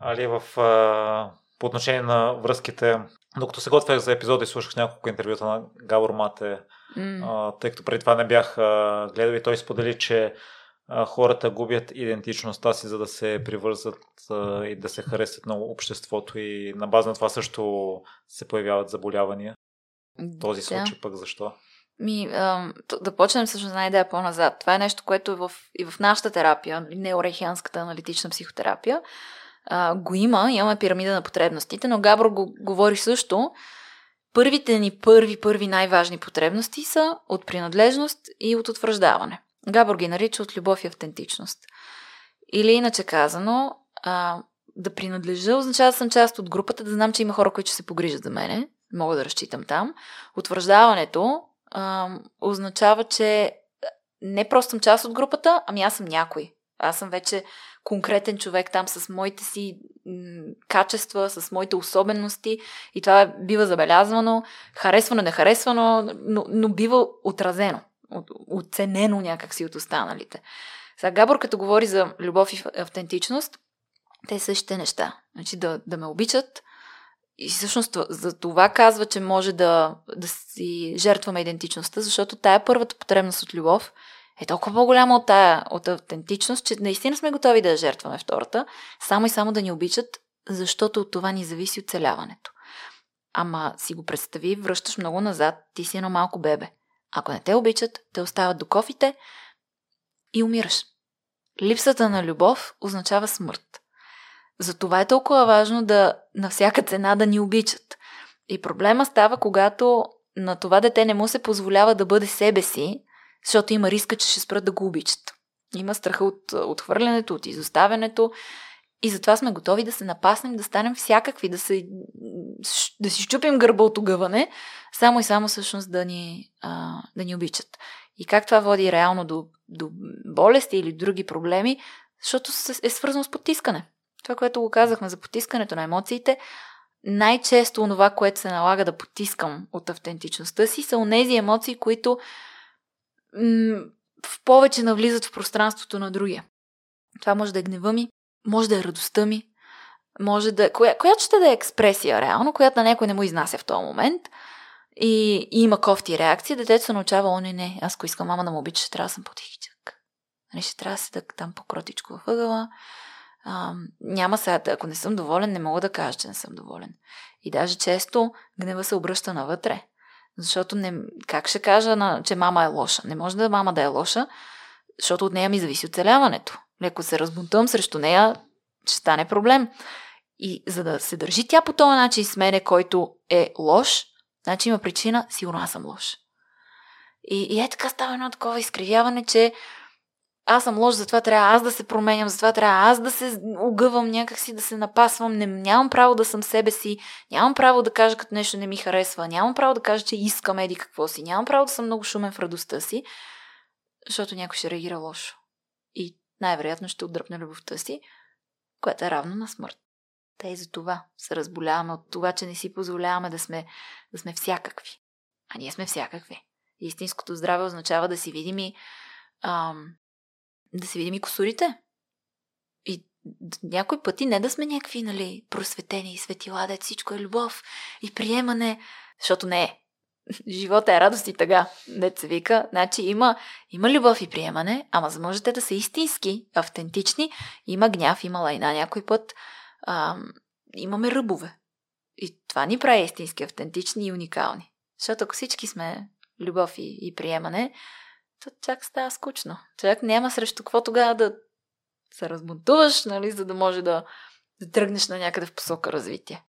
Али в, а, по отношение на връзките, докато се готвях за епизода и слушах няколко интервюта на Габор Мате, М. а, тъй като преди това не бях а, гледал и той сподели, че а, хората губят идентичността си, за да се привързат а, и да се харесат на обществото и на база на това също се появяват заболявания. Този Да. случай пък защо? Ми, т- да почнем всъщност една идея по-назад. Това е нещо, което е в, и в нашата терапия, неорехианската аналитична психотерапия, а, го има. Имаме пирамида на потребностите, но Габро го говори също. Първите ни първи, първи най-важни потребности са от принадлежност и от утвърждаване. Габор ги нарича от любов и автентичност. Или иначе казано, а, да принадлежа означава да съм част от групата, да знам, че има хора, които се погрижат за мене. Мога да разчитам там. Утвърждаването а, означава, че не просто съм част от групата, ами аз съм някой. Аз съм вече конкретен човек там с моите си качества, с моите особености и това бива забелязвано, харесвано, нехаресвано, но, но бива отразено, от- оценено някакси от останалите. Сега Габор, като говори за любов и автентичност, те същите неща. Значи да, да ме обичат, и всъщност за това казва, че може да, да си жертваме идентичността, защото тая първата потребност от любов е толкова по-голяма от тая от автентичност, че наистина сме готови да я жертваме втората, само и само да ни обичат, защото от това ни зависи оцеляването. Ама си го представи, връщаш много назад, ти си едно малко бебе. Ако не те обичат, те остават до кофите и умираш. Липсата на любов означава смърт. Затова е толкова важно да на всяка цена да ни обичат. И проблема става, когато на това дете не му се позволява да бъде себе си, защото има риска, че ще спрат да го обичат. Има страха от отхвърлянето, от изоставянето. И затова сме готови да се напаснем, да станем всякакви, да, се, да си щупим гърба от огъване, само и само всъщност да ни, а, да ни обичат. И как това води реално до, до болести или други проблеми, защото е свързано с потискане. Това, което го казахме за потискането на емоциите, най-често онова, което се налага да потискам от автентичността си, са онези емоции, които м- в повече навлизат в пространството на другия. Това може да е гнева ми, може да е радостта ми, може да... Коя, която ще да е експресия, реално, която на някой не му изнася в този момент и, и има кофти реакции, детето се научава, о, не, не, аз ако искам мама да му обича, ще трябва да съм по-тихичък. Нали, ще трябва да седа там по-кротичко във А, няма сега, ако не съм доволен, не мога да кажа, че не съм доволен. И даже често гнева се обръща навътре. Защото не, как ще кажа, на, че мама е лоша? Не може да мама да е лоша, защото от нея ми зависи оцеляването. Леко се разбунтувам срещу нея, ще стане проблем. И за да се държи тя по този начин с мене, който е лош, значи има причина, сигурно аз съм лош. И, и е така става едно такова изкривяване, че аз съм лош, затова трябва аз да се променям, затова трябва аз да се огъвам някакси, да се напасвам, не, нямам право да съм себе си, нямам право да кажа като нещо не ми харесва, нямам право да кажа, че искам еди какво си, нямам право да съм много шумен в радостта си, защото някой ще реагира лошо. И най-вероятно ще отдръпне любовта си, която е равна на смърт. Те и за това се разболяваме от това, че не си позволяваме да сме, да сме всякакви. А ние сме всякакви. Истинското здраве означава да си видим и ам, да си видим и косурите. И някой пъти не да сме някакви, нали, просветени и светила, да всичко е любов и приемане, защото не е. Живота е радост и тъга, не се вика. Значи има, има любов и приемане, ама за можете да са истински, автентични, има гняв, има лайна някой път, а, имаме ръбове. И това ни прави истински автентични и уникални. Защото ако всички сме любов и, и приемане, то чак става скучно. Чак няма срещу какво тогава да се разбунтуваш, нали, за да може да, да тръгнеш на някъде в посока развитие.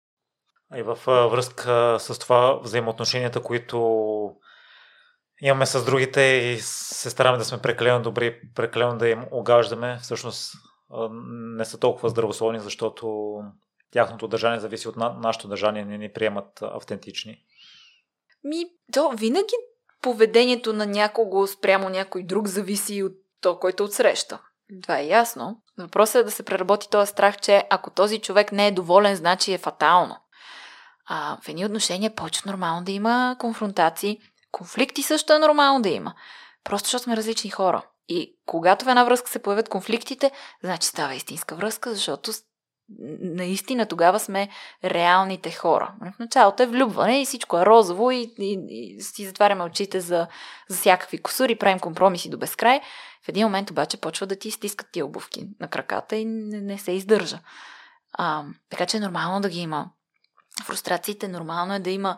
И в връзка с това взаимоотношенията, които имаме с другите и се стараме да сме прекалено добри, прекалено да им огаждаме, всъщност не са толкова здравословни, защото тяхното държание зависи от нашето държание, не ни приемат автентични. Ми, то винаги поведението на някого спрямо някой друг зависи от то, който отсреща. Това е ясно. Въпросът е да се преработи този страх, че ако този човек не е доволен, значи е фатално. А в едни отношения е повече нормално да има конфронтации. Конфликти също е нормално да има. Просто защото сме различни хора. И когато в една връзка се появят конфликтите, значи става истинска връзка, защото наистина тогава сме реалните хора. В началото е влюбване и всичко е розово и, и, и си затваряме очите за, за всякакви косури, правим компромиси до безкрай. В един момент обаче почва да ти стискат тия обувки на краката и не, не се издържа. А, така че е нормално да ги има. Фрустрациите нормално е да има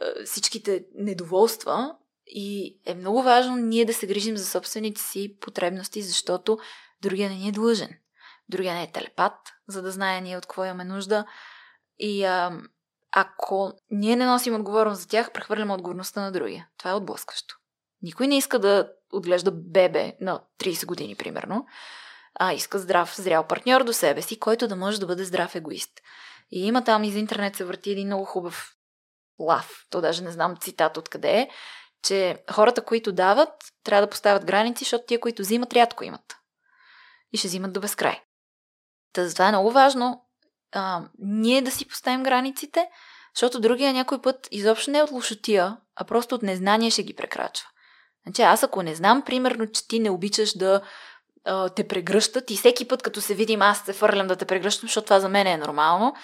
е, всичките недоволства и е много важно ние да се грижим за собствените си потребности, защото другия не ни е длъжен другия не е телепат, за да знае ние от какво имаме нужда. И а, ако ние не носим отговорност за тях, прехвърляме отговорността на другия. Това е отблъскващо. Никой не иска да отглежда бебе на 30 години, примерно, а иска здрав, зрял партньор до себе си, който да може да бъде здрав егоист. И има там из интернет се върти един много хубав лав, то даже не знам цитат откъде е, че хората, които дават, трябва да поставят граници, защото тия, които взимат, рядко имат. И ще взимат до безкрай. Та затова е много важно а, ние да си поставим границите, защото другия някой път изобщо не е от лошотия, а просто от незнание ще ги прекрачва. Значи аз ако не знам, примерно, че ти не обичаш да те прегръщат и всеки път, като се видим, аз се фърлям да те прегръщам, защото това за мен е нормално,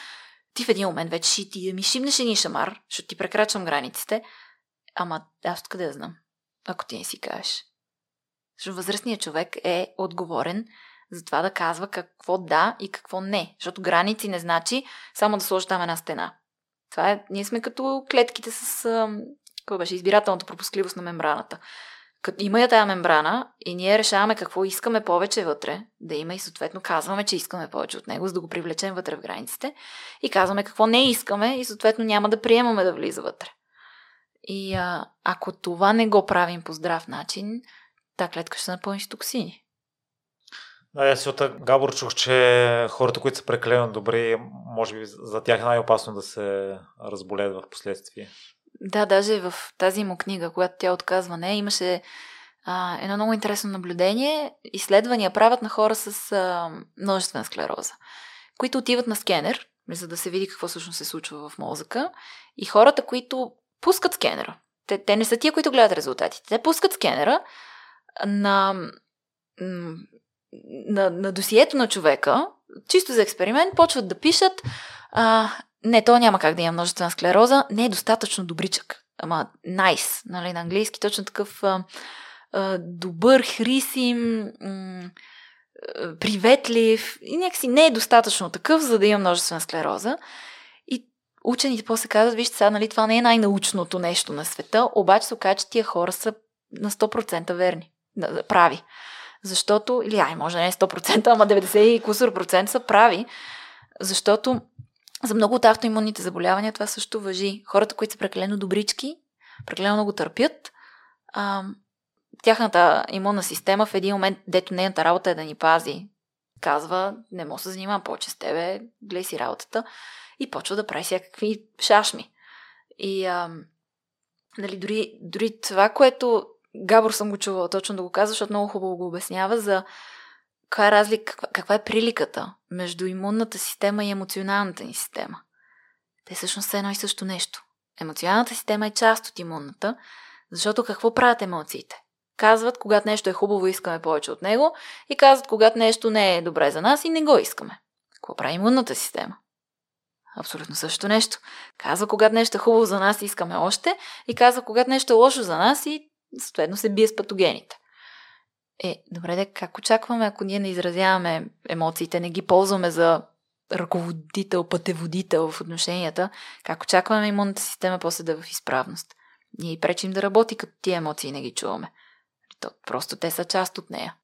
ти в един момент вече ще ти ми шибнеш един шамар, защото ти прекрачвам границите, ама аз откъде да знам, ако ти не си кажеш. Защото възрастният човек е отговорен за това да казва какво да и какво не. Защото граници не значи само да сложи там една стена. Това е, ние сме като клетките с какво беше, избирателната пропускливост на мембраната. Има я тая мембрана и ние решаваме какво искаме повече вътре да има и съответно казваме, че искаме повече от него, за да го привлечем вътре в границите и казваме какво не искаме и съответно няма да приемаме да влиза вътре. И а, ако това не го правим по здрав начин, та клетка ще се напълни с токсини. Да, аз от Габор чух, че хората, които са прекалено добри, може би за тях е най-опасно да се разболеят в последствие. Да, даже в тази му книга, когато тя отказва не, имаше а, едно много интересно наблюдение. Изследвания правят на хора с а, множествена склероза, които отиват на скенер, за да се види какво всъщност се случва в мозъка. И хората, които пускат скенера, те, те не са тия, които гледат резултатите, те пускат скенера на на, на досието на човека, чисто за експеримент, почват да пишат а, не, то няма как да има множествена склероза, не е достатъчно добричък. Ама nice, нали, на английски точно такъв а, а, добър, хрисим, м- приветлив и някакси не е достатъчно такъв, за да има множествена склероза. И учените после казват, вижте сега, нали, това не е най-научното нещо на света, обаче се оказа, че тия хора са на 100% верни, прави. Защото, или ай, може не 100%, ама 90 и кусор процент са прави, защото за много от автоимунните заболявания това също въжи. Хората, които са прекалено добрички, прекалено много търпят, а, тяхната имунна система в един момент, дето нейната работа е да ни пази, казва, не мога се занимавам повече с тебе, гледай си работата и почва да прави всякакви шашми. И а, нали, дори, дори това, което Габор съм го чувала точно да го казва, защото много хубаво го обяснява за каква е разлика, каква, е приликата между имунната система и емоционалната ни система. Те всъщност са едно и също нещо. Емоционалната система е част от имунната, защото какво правят емоциите? Казват, когато нещо е хубаво, искаме повече от него и казват, когато нещо не е добре за нас и не го искаме. Какво прави имунната система? Абсолютно също нещо. Казва, когато нещо е хубаво за нас, искаме още и казва, когато нещо е лошо за нас и съответно се бие с патогените. Е, добре, де, как очакваме, ако ние не изразяваме емоциите, не ги ползваме за ръководител, пътеводител в отношенията, как очакваме имунната система после да е в изправност? Ние и пречим да работи, като тия емоции не ги чуваме. То, просто те са част от нея.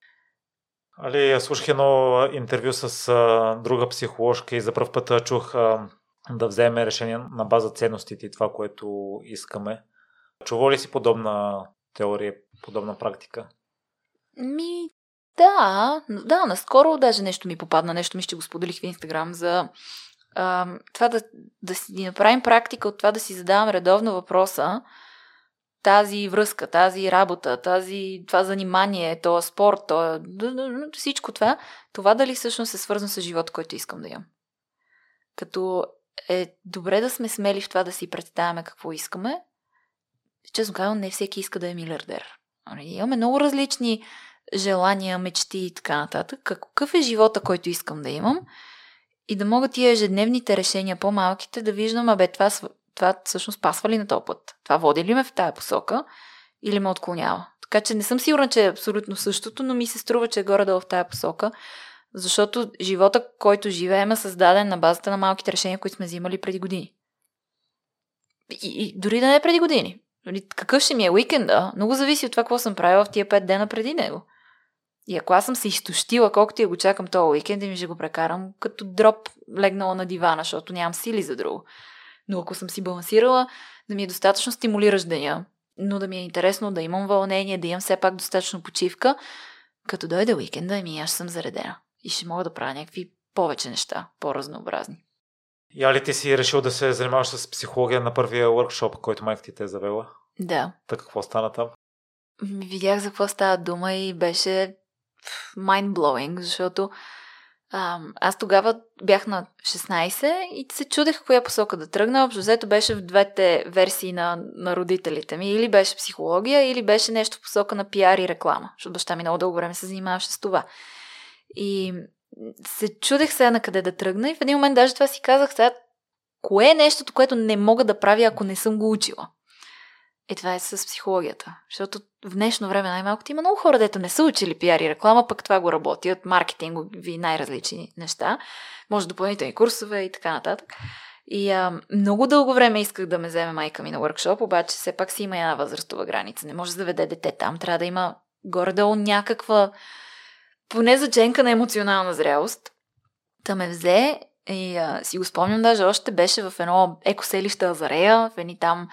Али, слушах едно интервю с а, друга психоложка и за първ път чух а, да вземе решение на база ценностите и това, което искаме. Чува ли си подобна теория, подобна практика? Ми, да, да, наскоро даже нещо ми попадна, нещо ми ще го споделих в Инстаграм за а, това да, да си направим практика от това да си задавам редовно въпроса тази връзка, тази работа, тази, това занимание, този спорт, това, всичко това, това дали всъщност е свързано с живота, който искам да имам. Като е добре да сме смели в това да си представяме какво искаме. Честно казвам, не всеки иска да е милиардер. Нали, имаме много различни желания, мечти и така нататък. Какъв е живота, който искам да имам? И да мога тия ежедневните решения, по-малките, да виждам, абе, това, това всъщност пасва ли на този път? Това води ли ме в тая посока или ме отклонява? Така че не съм сигурна, че е абсолютно същото, но ми се струва, че е горе-долу в тая посока, защото живота, който живеем, е създаден на базата на малките решения, които сме взимали преди години. И, и дори да не преди години. Нали, какъв ще ми е уикенда, много зависи от това, какво съм правила в тия пет дена преди него. И ако аз съм се изтощила, колкото я го чакам този уикенд, ми ще го прекарам като дроп легнала на дивана, защото нямам сили за друго. Но ако съм си балансирала, да ми е достатъчно стимулиращ деня, но да ми е интересно да имам вълнение, да имам все пак достатъчно почивка, като дойде уикенда, ми аз съм заредена. И ще мога да правя някакви повече неща, по-разнообразни. Я ли ти си решил да се занимаваш с психология на първия workshop, който майка ти те е завела? Да. Така какво стана там? Видях за какво става дума и беше mind-blowing, защото а, аз тогава бях на 16 и се чудех коя посока да тръгна. Общо взето беше в двете версии на, на родителите ми. Или беше психология, или беше нещо в посока на пиар и реклама, защото баща ми много дълго време се занимаваше с това. И се чудех сега на къде да тръгна и в един момент даже това си казах сега, кое е нещото, което не мога да правя, ако не съм го учила. Е, това е с психологията. Защото в днешно време най-малко има много хора, дето не са учили пиар и реклама, пък това го работят, маркетингови, най-различни неща. Може допълнителни курсове и така нататък. И а, много дълго време исках да ме вземе майка ми на workshop, обаче все пак си има една възрастова граница. Не може да заведе дете там. Трябва да има горе-долу някаква, поне заченка на емоционална зрялост. Та ме взе и а, си го спомням даже още беше в едно екоселище Азарея, в едни там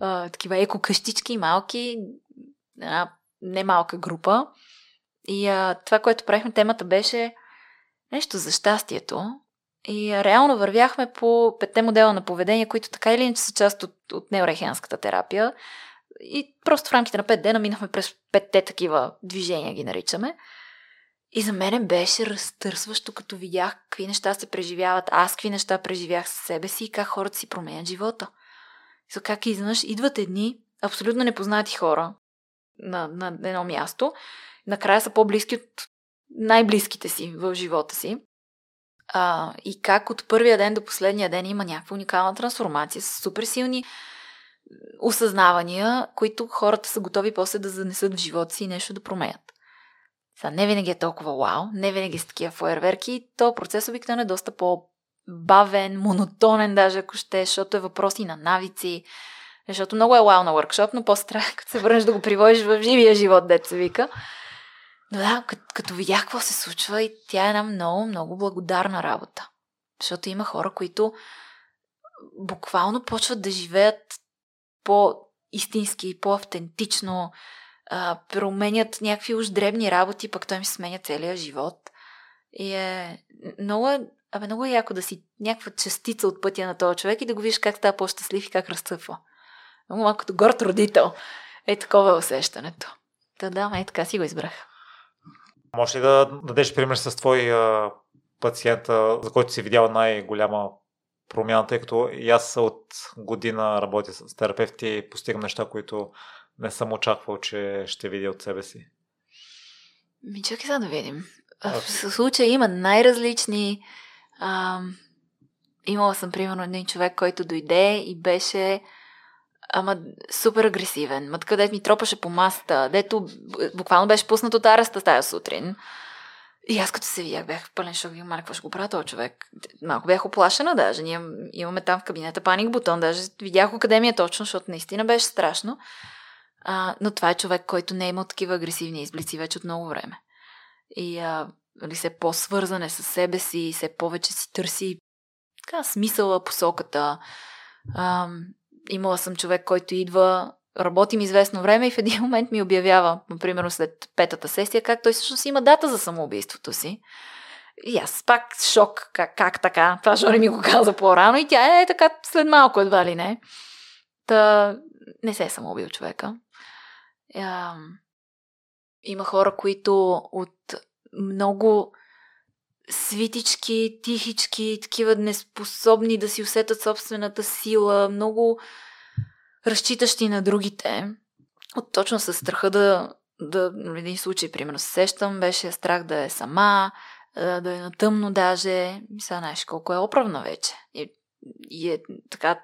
а, такива еко къщички, малки, една немалка група. И а, това, което правихме, темата беше нещо за щастието. И а, реално вървяхме по петте модела на поведение, които така или иначе са част от, от неорехианската терапия. И просто в рамките на пет дена минахме през петте такива движения, ги наричаме. И за мен беше разтърсващо, като видях какви неща се преживяват, аз какви неща преживях със себе си и как хората си променят живота. За как изведнъж идват едни абсолютно непознати хора на, на едно място, накрая са по-близки от най-близките си в живота си. А, и как от първия ден до последния ден има някаква уникална трансформация с супер силни осъзнавания, които хората са готови после да занесат в живота си и нещо да променят. Сега не винаги е толкова вау, не винаги са такива фойерверки. То процес обикновено е доста по-бавен, монотонен даже, ако ще, защото е въпроси на навици. Защото много е вау на workshop, но после трябва, като се върнеш да го приводиш в живия живот, деца вика. Но да, като, като видях какво се случва и тя е една много, много благодарна работа. Защото има хора, които буквално почват да живеят по-истински, по-автентично, а, променят някакви уж дребни работи, пък той ми сменя целия живот. И е много, абе, много е яко да си някаква частица от пътя на този човек и да го видиш как става по-щастлив и как разцъфва. Много малко горд родител. Е такова е усещането. Та да, е така си го избрах. Може ли да дадеш пример с твой а, пациент, за който си видяла най-голяма промяна, тъй като и аз от година работя с терапевти и постигам неща, които не съм очаквал, че ще видя от себе си. Ми чакай сега да видим. В случая има най-различни. А, имала съм, примерно, един човек, който дойде и беше ама супер агресивен. Мът където ми тропаше по масата, дето буквално беше пуснат от ареста тая сутрин. И аз като се видях, бях в пълен шок маля, какво ще го правя този човек? Малко бях оплашена даже. Ние имаме там в кабинета паник бутон. Даже видях къде ми е точно, защото наистина беше страшно. А, но това е човек, който не е имал такива агресивни изблици вече от много време. И а, нали, се по-свързане с себе си, се повече си търси така, смисъла, посоката. А, имала съм човек, който идва, работим известно време и в един момент ми обявява, например, след петата сесия, как той всъщност има дата за самоубийството си. И аз пак шок, как, как така, това Жори ми го каза по-рано и тя е така след малко едва ли не. Та не се е самоубил човека. А, има хора, които от много свитички, тихички, такива неспособни да си усетат собствената сила, много разчитащи на другите, от точно с страха да, да в един случай, примерно, се сещам, беше страх да е сама, да е на тъмно даже. Сега знаеш колко е оправна вече. И, и е така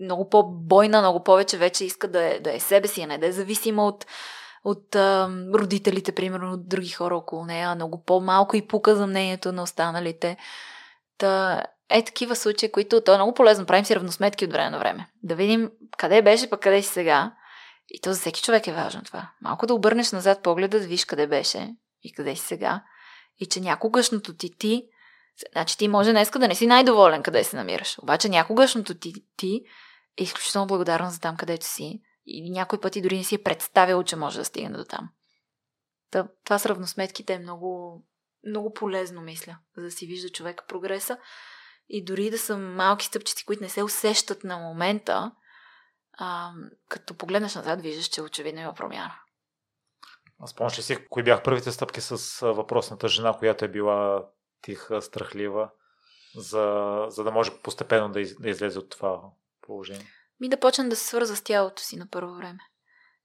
много по-бойна, много повече вече иска да е, да е себе си, а не да е зависима от, от а, родителите, примерно, от други хора около нея, много по-малко и пука за мнението на останалите. Та, е такива случаи, които то е много полезно. Правим си равносметки от време на време. Да видим къде беше, пък къде си сега. И то за всеки човек е важно това. Малко да обърнеш назад погледа, да виж къде беше и къде си сега. И че някогашното ти ти, значи ти може днес да не си най-доволен къде се намираш. Обаче някогашното ти ти изключително благодарна за там, където си. И някой пъти дори не си е представил, че може да стигне до там. Та, това с равносметките е много, много полезно, мисля, за да си вижда човека прогреса. И дори да са малки стъпчици, които не се усещат на момента, а, като погледнеш назад, виждаш, че очевидно има промяна. Аз помня си, кои бях първите стъпки с въпросната жена, която е била тиха, страхлива, за, за да може постепенно да, из, да излезе от това положение? Ми да почне да се свърза с тялото си на първо време.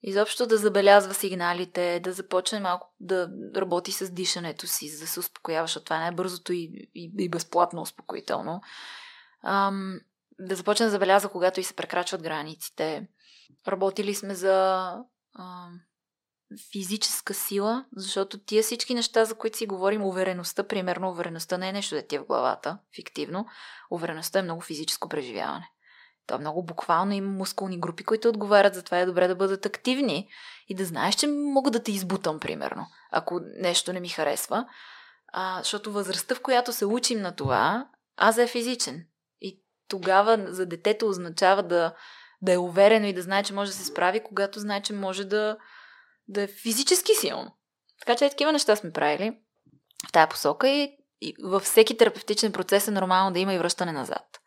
Изобщо да забелязва сигналите, да започне малко да работи с дишането си, за да се успокоява, защото това е най-бързото и, и, и безплатно успокоително. Ам, да започне да забелязва, когато и се прекрачват границите. Работили сме за ам, физическа сила, защото тия всички неща, за които си говорим, увереността, примерно, увереността не е нещо да ти е в главата, фиктивно. Увереността е много физическо преживяване. То е много буквално има мускулни групи, които отговарят за това е добре да бъдат активни и да знаеш, че мога да те избутам, примерно, ако нещо не ми харесва. А, защото възрастта, в която се учим на това, аз е физичен. И тогава за детето означава да, да е уверено и да знае, че може да се справи, когато знае, че може да, да е физически силно. Така че е такива неща сме правили в тая посока и, и във всеки терапевтичен процес е нормално да има и връщане назад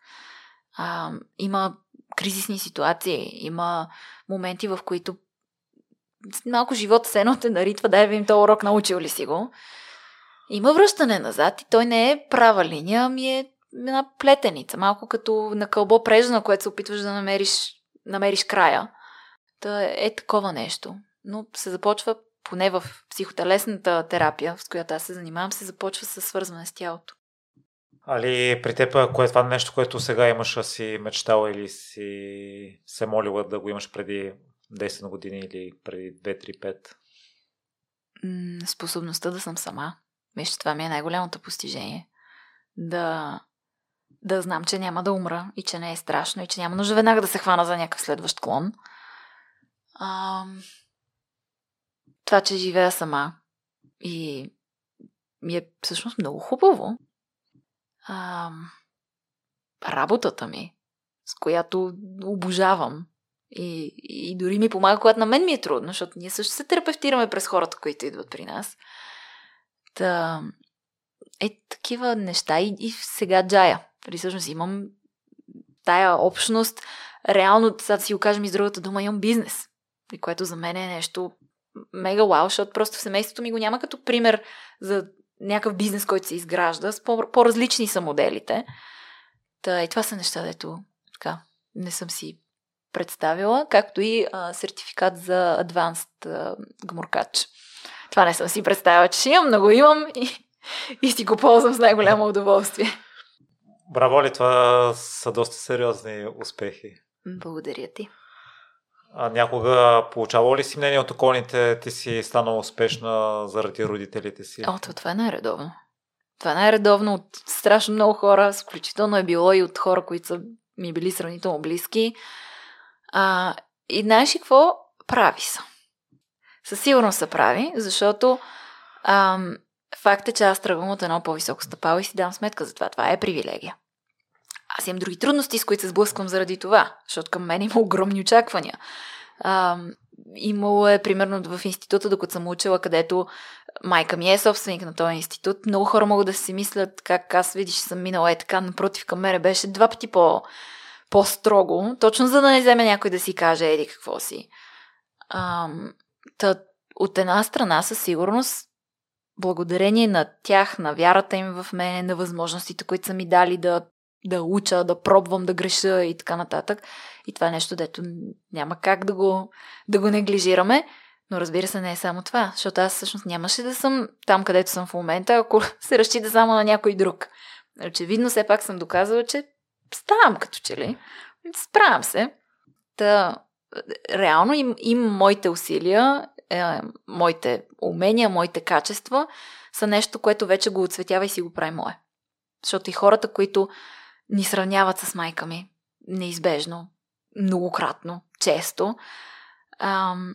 а, има кризисни ситуации, има моменти, в които малко живота се едно те наритва, дай ви им този урок, научил ли си го. Има връщане назад и той не е права линия, ами е една плетеница, малко като на кълбо прежда, което се опитваш да намериш, намериш края. Та е такова нещо. Но се започва, поне в психотелесната терапия, с която аз се занимавам, се започва с свързване с тялото. Али при теб, кое е това нещо, което сега имаш, а си мечтала или си се молила да го имаш преди 10 години или преди 2-3-5? м- способността да съм сама. Виж, това ми е най-голямото постижение. Да, да знам, че няма да умра и че не е страшно и че няма нужда веднага да се хвана за някакъв следващ клон. А, това, че живея сама и ми е всъщност много хубаво. А, работата ми, с която обожавам. И, и дори ми помага, когато на мен ми е трудно, защото ние също се терапевтираме през хората, които идват при нас. Та, е такива неща и, и сега джая. Нали, всъщност имам тая общност. Реално, сега да си го кажем и с другата дума, имам бизнес. И което за мен е нещо мега вау, защото просто в семейството ми го няма като пример за някакъв бизнес, който се изгражда. С по- по-различни са моделите. Та, и това са неща, дето така, не съм си представила, както и а, сертификат за Advanced а, гмуркач. Това не съм си представила, че ще имам, но го имам и, и си го ползвам с най-голямо удоволствие. Браво ли, това са доста сериозни успехи. Благодаря ти. А някога получавал ли си мнение от околните, ти си станала успешна заради родителите си? О, това е най-редовно. Това е най-редовно от страшно много хора, включително е било и от хора, които са ми били сравнително близки. А, и знаеш ли какво? Прави са. Със сигурност се прави, защото ам, факт е, че аз тръгвам от едно по-високо стъпало и си дам сметка за това. Това е привилегия. Аз имам други трудности, с които се сблъсквам заради това, защото към мен има огромни очаквания. Ам, имало е, примерно, в института, докато съм учила, където майка ми е собственик на този институт, много хора могат да си мислят как аз, видиш, съм минала е така, напротив към мене беше два пъти по, по-строго, точно за да не вземе някой да си каже, еди какво си. Ам, та, от една страна със сигурност, благодарение на тях, на вярата им в мен, на възможностите, които са ми дали да, да уча, да пробвам, да греша и така нататък. И това е нещо, дето няма как да го, да го неглижираме. Но разбира се, не е само това, защото аз всъщност нямаше да съм там, където съм в момента, ако се разчита само на някой друг. Очевидно, все пак съм доказала, че ставам като че ли. Справям се. Та, реално им, им моите усилия, е, моите умения, моите качества са нещо, което вече го отсветява и си го прави мое. Защото и хората, които ни сравняват с майка ми, неизбежно, многократно, често, ам,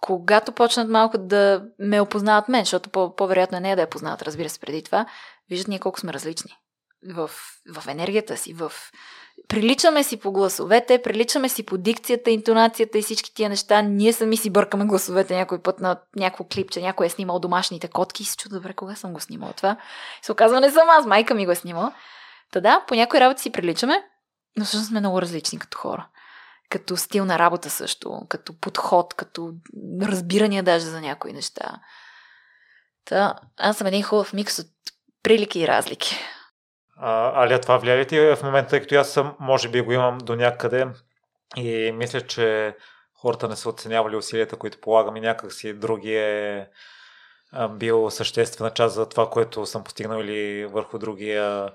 когато почнат малко да ме опознават мен, защото по- по-вероятно е не е да я познават, разбира се, преди това, виждат ние колко сме различни в, в енергията си, в... Приличаме си по гласовете, приличаме си по дикцията, интонацията и всички тия неща. Ние сами си бъркаме гласовете някой път на някакво клипче, някой е снимал домашните котки и се чуда, добре, кога съм го снимала това. И се оказва, не съм аз, майка ми го е снимала. Та да, по някои работи си приличаме, но всъщност сме много различни като хора. Като стил на работа също, като подход, като разбирания даже за някои неща. Та, аз съм един хубав микс от прилики и разлики. А, Алия, това влияе ли ти в момента, тъй като аз съм, може би го имам до някъде и мисля, че хората не са оценявали усилията, които полагам и някак си други е бил съществена част за това, което съм постигнал или върху другия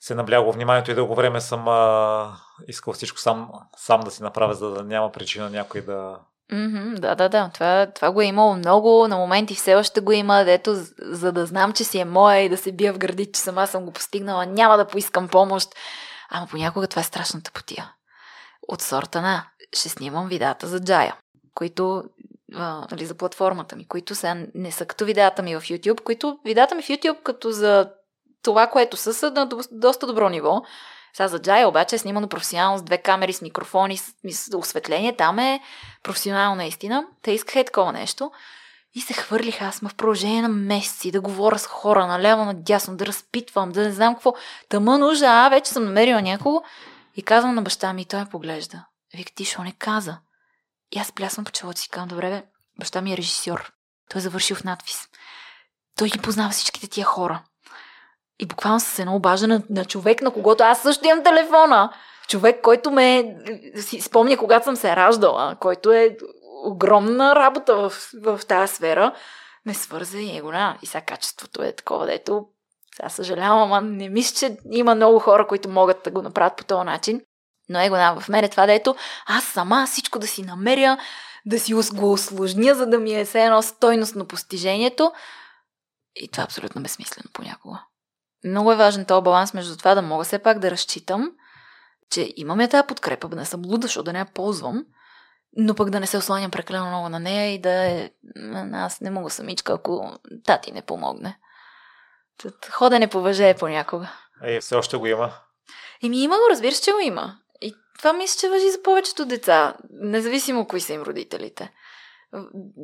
се наблягало вниманието и дълго време съм а, искал всичко сам, сам да си направя, за да няма причина някой да... Mm-hmm, да, да, да. Това, това го е имало много. На моменти все още го има, дето за да знам, че си е моя и да се бия в гърди, че сама съм го постигнала, няма да поискам помощ. Ама понякога това е страшната потия. От сорта на ще снимам видеата за Джая, които а, нали, за платформата ми, които сега не са като видеята ми в YouTube, които видеята ми в YouTube като за това, което са, са на доста добро ниво. Сега за Джая обаче е снимано професионално с две камери, с микрофони, с, с осветление. Там е професионално наистина. Те искаха и такова нещо. И се хвърлих аз в продължение на месеци да говоря с хора наляво, надясно, да разпитвам, да не знам какво. Тъма нужда, а вече съм намерила някого и казвам на баща ми и той поглежда. Вика, ти що не каза? И аз плясвам по челото си казвам, добре бе, баща ми е режисьор. Той е завършил в надпис. Той ги познава всичките тия хора. И буквално с едно обажда на, на човек, на когото аз също имам телефона. Човек, който ме си спомня, когато съм се раждала, който е огромна работа в, в тази сфера, ме свърза и е голяма. И сега качеството е такова, дето сега съжалявам, ама не мисля, че има много хора, които могат да го направят по този начин. Но е голяма в мен е това, дето аз сама всичко да си намеря, да си го осложня, за да ми е все едно стойностно постижението. И това е абсолютно безсмислено понякога. Много е важен този баланс между това да мога все пак да разчитам, че имаме тази подкрепа, да не съм луда, защото да не я ползвам, но пък да не се осланям прекалено много на нея и да е... Аз не мога самичка, ако тати не помогне. Ходене по въже е понякога. Е, все още го има. Еми има го, разбира се, че го има. И това мисля, че въжи за повечето деца, независимо кои са им родителите.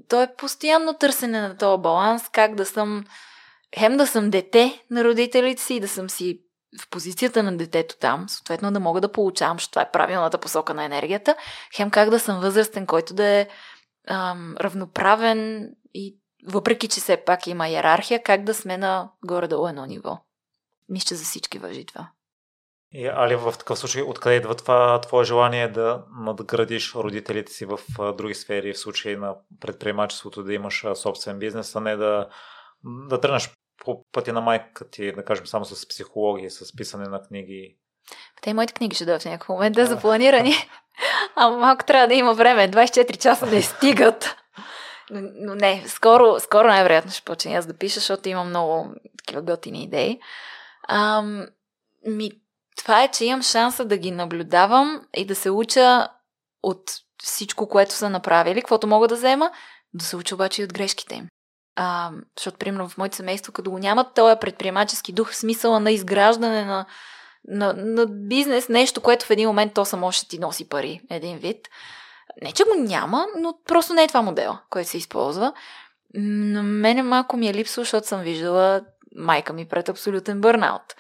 То е постоянно търсене на този баланс, как да съм хем да съм дете на родителите си и да съм си в позицията на детето там, съответно да мога да получавам, защото това е правилната посока на енергията, хем как да съм възрастен, който да е ам, равноправен и въпреки, че все пак има иерархия, как да сме на горе-долу едно ниво. Мисля, че за всички въжи това. И, Али, в такъв случай, откъде идва това твое желание да надградиш родителите си в други сфери, в случай на предприемачеството, да имаш собствен бизнес, а не да, да тръгнеш по пътя на майка ти, да кажем, само с психология, с писане на книги? Те и моите книги ще дойдат в някакъв момент да запланирани. Ама малко трябва да има време. 24 часа не стигат. Но, но не, скоро, скоро най-вероятно ще почне аз да пиша, защото имам много такива готини идеи. Ам, ми, това е, че имам шанса да ги наблюдавам и да се уча от всичко, което са направили, каквото мога да взема, да се уча обаче и от грешките им. А, защото, примерно, в моето семейство, като го нямат този предприемачески дух, в смисъла на изграждане на, на, на бизнес, нещо, което в един момент то само ще ти носи пари, един вид. Не, че го няма, но просто не е това модел, който се използва. На мене малко ми е липсва, защото съм виждала майка ми пред абсолютен бърнаут.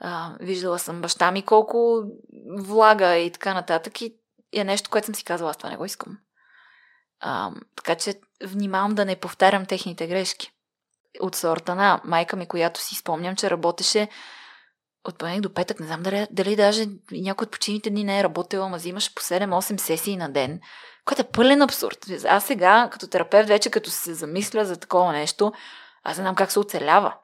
А, виждала съм баща ми колко влага и така нататък и е нещо, което съм си казала, аз това не го искам. А, така че внимавам да не повтарям техните грешки. От сорта на майка ми, която си спомням, че работеше от понеделник до петък, не знам дали, дали даже някой от почините дни не е работила, ама взимаше по 7-8 сесии на ден, което е пълен абсурд. Аз сега, като терапевт, вече като се замисля за такова нещо, аз не знам как се оцелява.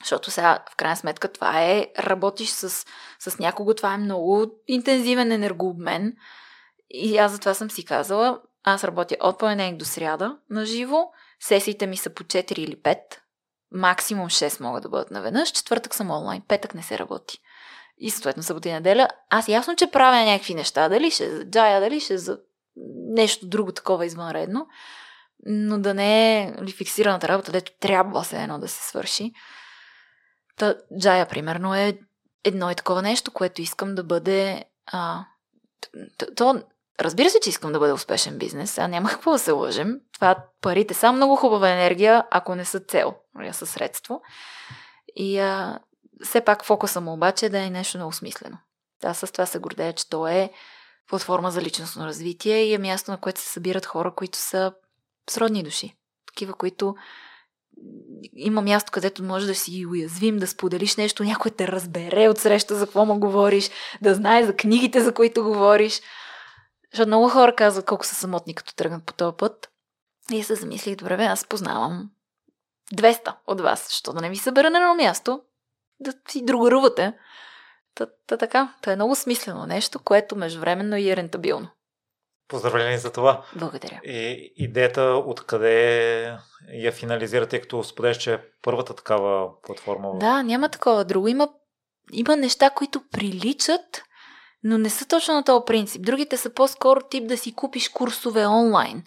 Защото сега, в крайна сметка, това е, работиш с, с някого, това е много интензивен енергообмен. И аз затова съм си казала, аз работя от понеделник до сряда на живо. Сесиите ми са по 4 или 5. Максимум 6 могат да бъдат наведнъж. Четвъртък съм онлайн. Петък не се работи. И съответно събота и неделя. Аз ясно, че правя някакви неща. Дали ще за джая, дали ще за нещо друго такова извънредно. Но да не е ли фиксираната работа, дето трябва се едно да се свърши. Та, джая, примерно, е едно и такова нещо, което искам да бъде... А, то, Разбира се, че искам да бъда успешен бизнес. А няма какво да се лъжем. Това парите са много хубава енергия, ако не са цел, а нали, са средство. И а, все пак фокуса му обаче е да е нещо много смислено. Аз с това се гордея, че то е платформа за личностно развитие и е място, на което се събират хора, които са сродни души. Такива, които има място, където може да си уязвим, да споделиш нещо, някой те разбере от среща за какво му говориш, да знае за книгите, за които говориш. Защото много хора казват колко са самотни, като тръгнат по този път. И се замислих, добре, бе, аз познавам 200 от вас. Що да не ви събера на едно място? Да си другарувате. Та, та така, та е много смислено нещо, което междувременно и е рентабилно. Поздравление за това. Благодаря. И идеята откъде я финализирате, като споделяш, че е първата такава платформа? Да, няма такова друго. Има, има неща, които приличат, но не са точно на този принцип. Другите са по-скоро тип да си купиш курсове онлайн.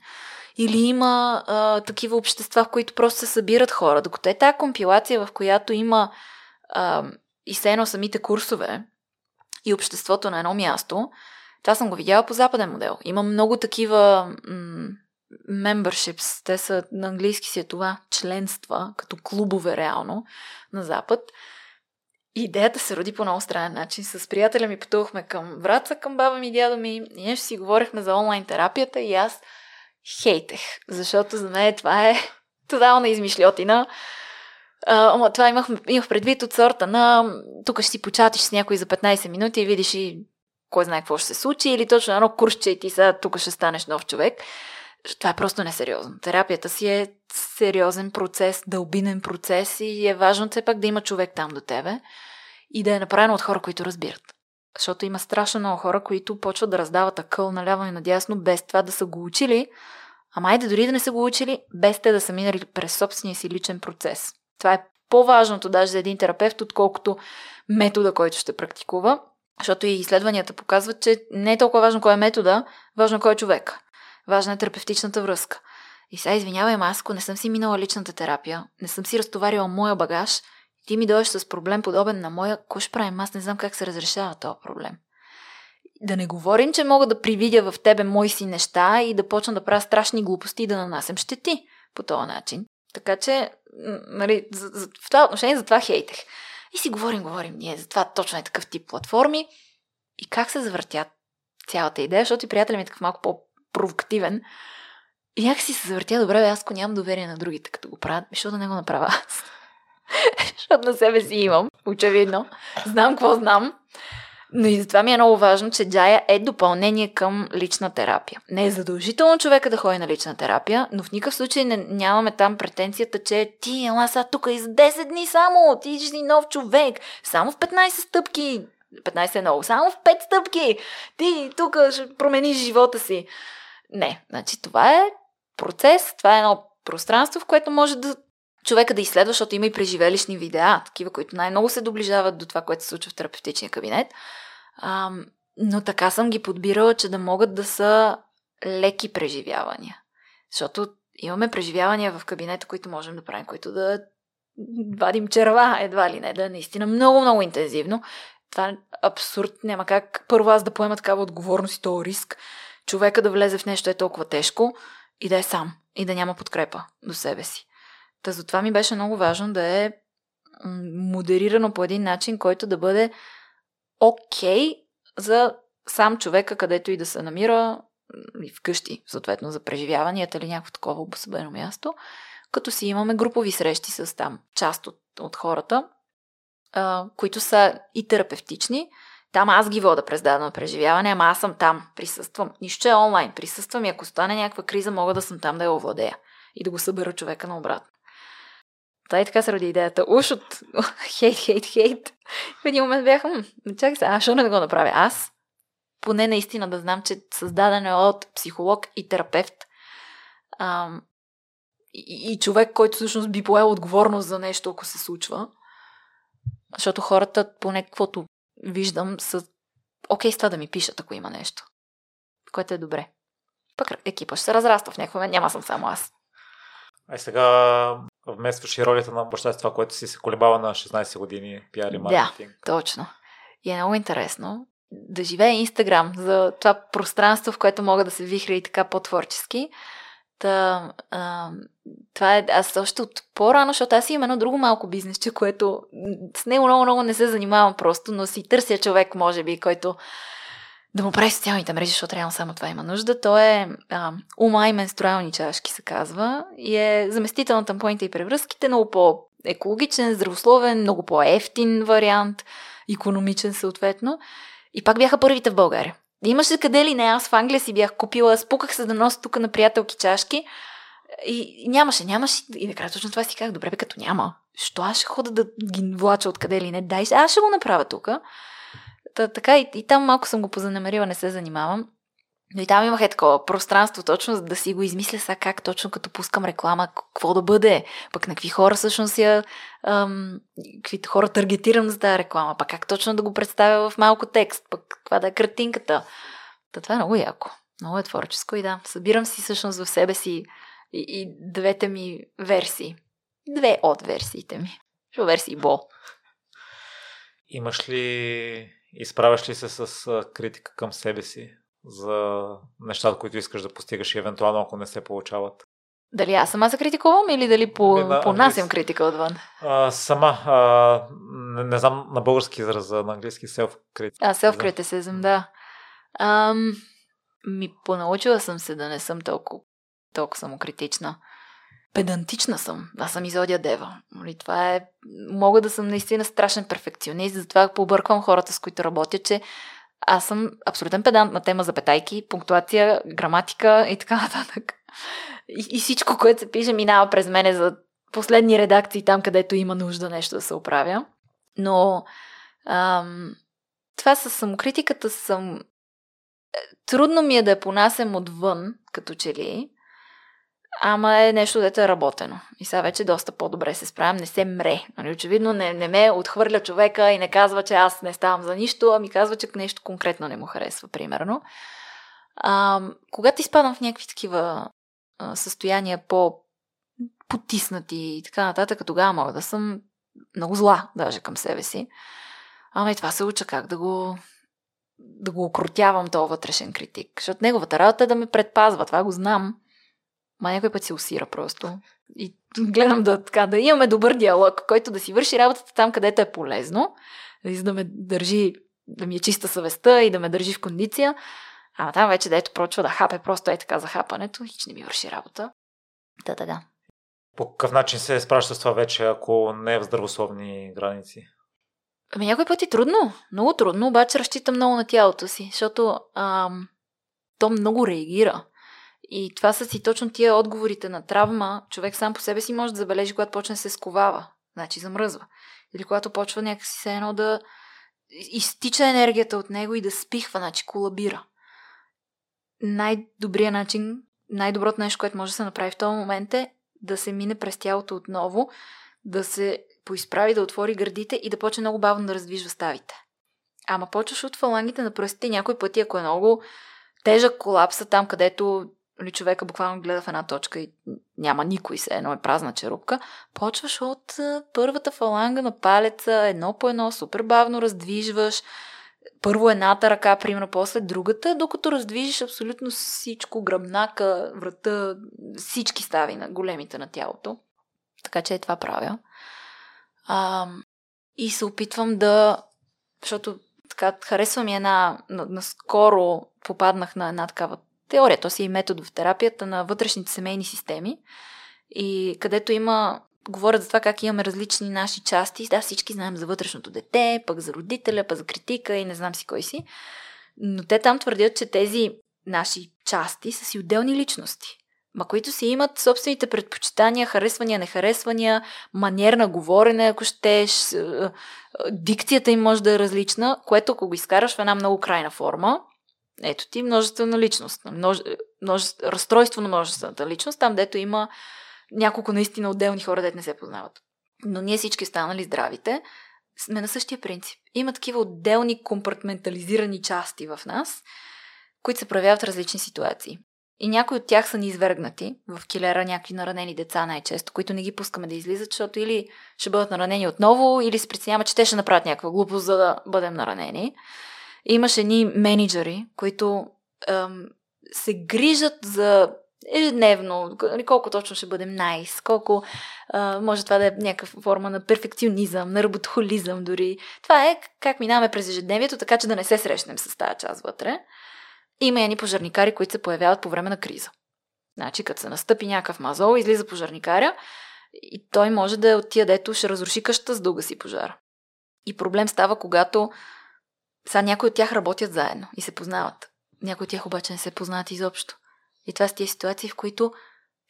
Или има а, такива общества, в които просто се събират хора. Докато е тази компилация, в която има а, и сено самите курсове и обществото на едно място, това съм го видяла по западен модел. Има много такива м- memberships, те са на английски си е това, членства, като клубове реално на Запад, идеята се роди по много странен начин. С приятеля ми пътувахме към Враца, към баба ми и дядо ми. И ние ще си говорихме за онлайн терапията и аз хейтех, защото за мен това е тотална измишлетина. Ама това имах, имах предвид от сорта на тук ще си початиш с някой за 15 минути и видиш и кой знае какво ще се случи, или точно едно курсче и ти сега тук ще станеш нов човек. Това е просто несериозно. Терапията си е сериозен процес, дълбинен процес и е важно все пак да има човек там до тебе и да е направено от хора, които разбират. Защото има страшно много хора, които почват да раздават акъл наляво и надясно, без това да са го учили, Ама айде дори да не са го учили, без те да са минали през собствения си личен процес. Това е по-важното даже за един терапевт, отколкото метода, който ще практикува. Защото и изследванията показват, че не е толкова важно кой е метода, важно кой е човек. Важна е терапевтичната връзка. И сега извинявай, ако не съм си минала личната терапия, не съм си разтоварила моя багаж, ти ми дойдеш с проблем подобен на моя, ще правим? Аз не знам как се разрешава този проблем. Да не говорим, че мога да привидя в тебе мои си неща и да почна да правя страшни глупости и да нанасям щети по този начин. Така че, нали, за, за, в това отношение за това хейтех. И си говорим, говорим ние за това точно е такъв тип платформи и как се завъртят цялата идея, защото и приятелят ми такъв малко по-провокативен. И як си се завъртя, добре, бе, аз ако нямам доверие на другите, като го правят, защо да не го направя аз? защото на себе си имам, очевидно. Знам какво знам. Но и затова ми е много важно, че Джая е допълнение към лична терапия. Не е задължително човека да ходи на лична терапия, но в никакъв случай не, нямаме там претенцията, че ти, ела сега тук из 10 дни само, ти си нов човек, само в 15 стъпки, 15 е много, само в 5 стъпки, ти тук ще промениш живота си. Не, значи това е процес, това е едно пространство, в което може да човека да изследва, защото има и преживелищни видеа, такива, които най-много се доближават до това, което се случва в терапевтичния кабинет. А, но така съм ги подбирала, че да могат да са леки преживявания. Защото имаме преживявания в кабинета, които можем да правим, които да вадим черва, едва ли не, да е наистина много, много интензивно. Това е абсурд. Няма как първо аз да поема такава отговорност и този риск. Човека да влезе в нещо е толкова тежко и да е сам. И да няма подкрепа до себе си. Та затова ми беше много важно да е модерирано по един начин, който да бъде окей okay за сам човека, където и да се намира и вкъщи, съответно за преживяванията или някакво такова обособено място, като си имаме групови срещи с там част от, от хората, а, които са и терапевтични. Там аз ги вода през дадено преживяване, ама аз съм там, присъствам. Нищо, е онлайн, присъствам и ако стане някаква криза, мога да съм там да я овладея и да го събера човека на обратно. Та и така се роди идеята. Уж от хейт, хейт, хейт. В един момент бях, чакай се, аз ще не го направя? Аз поне наистина да знам, че създадено е от психолог и терапевт. Ам, и, и човек, който всъщност би поел отговорност за нещо, ако се случва. Защото хората, поне каквото виждам, са окей с това да ми пишат, ако има нещо. Което е добре. Пък екипа ще се разраства в някакъв момент, няма съм само аз. Ай сега вместваш и ролята на баща с това, което си се колебава на 16 години, пиар и маркетинг. Да, точно. И е много интересно да живее Инстаграм за това пространство, в което мога да се вихря и така по-творчески. Та, а, това е, аз още от по-рано, защото аз имам едно друго малко бизнесче, което с него много-много не се занимавам просто, но си търся човек, може би, който да му прави социалните мрежи, защото реално само това има нужда. То е а, ума и менструални чашки, се казва. И е заместител на тампоните и превръзките, много по-екологичен, здравословен, много по-ефтин вариант, економичен съответно. И пак бяха първите в България. Имаше къде ли не, аз в Англия си бях купила, спуках се да нося тук на приятелки чашки и нямаше, нямаше. И накрая точно това си казах, добре бе, като няма. Що аз ще хода да ги влача откъде ли не? Дай, аз ще го направя тук. Та, така и, и там малко съм го позанамерила, не се занимавам. Но и там имах е такова пространство, точно да си го измисля сега как точно като пускам реклама, какво да бъде, пък на какви хора всъщност я, ам, какви хора таргетирам за тази реклама, пък как точно да го представя в малко текст, пък каква да е картинката. Та това е много яко. Много е творческо и да, събирам си всъщност в себе си и, и двете ми версии. Две от версиите ми. Шо версии Бо. Имаш ли Изправяш ли се с критика към себе си за нещата, които искаш да постигаш и евентуално ако не се получават? Дали аз сама се критикувам или дали по, не, понасям критика отвън? А, сама. А, не, не знам на български израз, на английски self-criticism. А, self-criticism, да. Ам, ми понаучила съм се да не съм толкова, толкова самокритична педантична съм. Аз съм изодия дева. Нали, това е... Мога да съм наистина страшен перфекционист, затова побърквам хората, с които работя, че аз съм абсолютен педант на тема за петайки, пунктуация, граматика и така нататък. И, и всичко, което се пише, минава през мене за последни редакции там, където има нужда нещо да се оправя. Но ам, това с самокритиката съм... Трудно ми е да я понасям отвън, като че ли, ама е нещо, дето е работено. И сега вече доста по-добре се справям, не се мре. Нали, очевидно не, не ме отхвърля човека и не казва, че аз не ставам за нищо, ами казва, че нещо конкретно не му харесва, примерно. А, когато изпадам в някакви такива а, състояния по потиснати и така нататък, тогава мога да съм много зла, даже към себе си. Ама и това се уча как да го да го окрутявам този вътрешен критик. Защото неговата работа е да ме предпазва. Това го знам. Ма някой път се усира просто. И гледам да, така, да имаме добър диалог, който да си върши работата там, където е полезно, за да ме държи, да ми е чиста съвестта и да ме държи в кондиция. Ама там вече, дето прочва да хапе просто е така за хапането, хич не ми върши работа. Да, да, да. По какъв начин се справяш с това вече, ако не е в здравословни граници? Ами някой път е трудно, много трудно, обаче разчитам много на тялото си, защото ам, то много реагира. И това са си точно тия отговорите на травма. Човек сам по себе си може да забележи, когато почне се сковава, значи замръзва. Или когато почва някакси се едно да изтича енергията от него и да спихва, значи колабира. Най-добрият начин, най-доброто нещо, което може да се направи в този момент е да се мине през тялото отново, да се поизправи, да отвори гърдите и да почне много бавно да раздвижва ставите. Ама почваш от фалангите на пръстите някой пъти, ако е много тежък колапса там, където ли нали, човека буквално гледа в една точка и няма никой се, едно е празна черупка, почваш от първата фаланга на палеца, едно по едно, супер бавно раздвижваш, първо едната ръка, примерно, после другата, докато раздвижиш абсолютно всичко, гръбнака, врата, всички стави на големите на тялото. Така че е това правя. А, и се опитвам да, защото така харесва ми една, наскоро попаднах на една такава теория, то си и метод в терапията на вътрешните семейни системи, и където има говорят за това как имаме различни наши части. Да, всички знаем за вътрешното дете, пък за родителя, пък за критика и не знам си кой си. Но те там твърдят, че тези наши части са си отделни личности ма които си имат собствените предпочитания, харесвания, нехаресвания, манер на говорене, ако щеш, е, е, дикцията им може да е различна, което ако го изкараш в една много крайна форма, ето ти множествена личност, множе, множе, разстройство на множествената личност, там дето има няколко наистина отделни хора, дето не се познават. Но ние всички станали здравите, сме на същия принцип. Има такива отделни компартментализирани части в нас, които се проявяват в различни ситуации. И някои от тях са ни извергнати в килера, някакви наранени деца най-често, които не ги пускаме да излизат, защото или ще бъдат наранени отново, или се притесняваме, че те ще направят някаква глупост, за да бъдем наранени. И имаше едни менеджери, които ем, се грижат за ежедневно, нали, колко точно ще бъдем найс, колко а, може това да е някаква форма на перфекционизъм, на работохолизъм дори. Това е как минаваме през ежедневието, така че да не се срещнем с тази част вътре. Има едни пожарникари, които се появяват по време на криза. Значи, като се настъпи някакъв мазол, излиза пожарникаря и той може да е от тия, дето ще разруши къщата, с дълга си пожара. И проблем става, когато сега някои от тях работят заедно и се познават. Някои от тях обаче не се познават изобщо. И това са тия ситуации, в които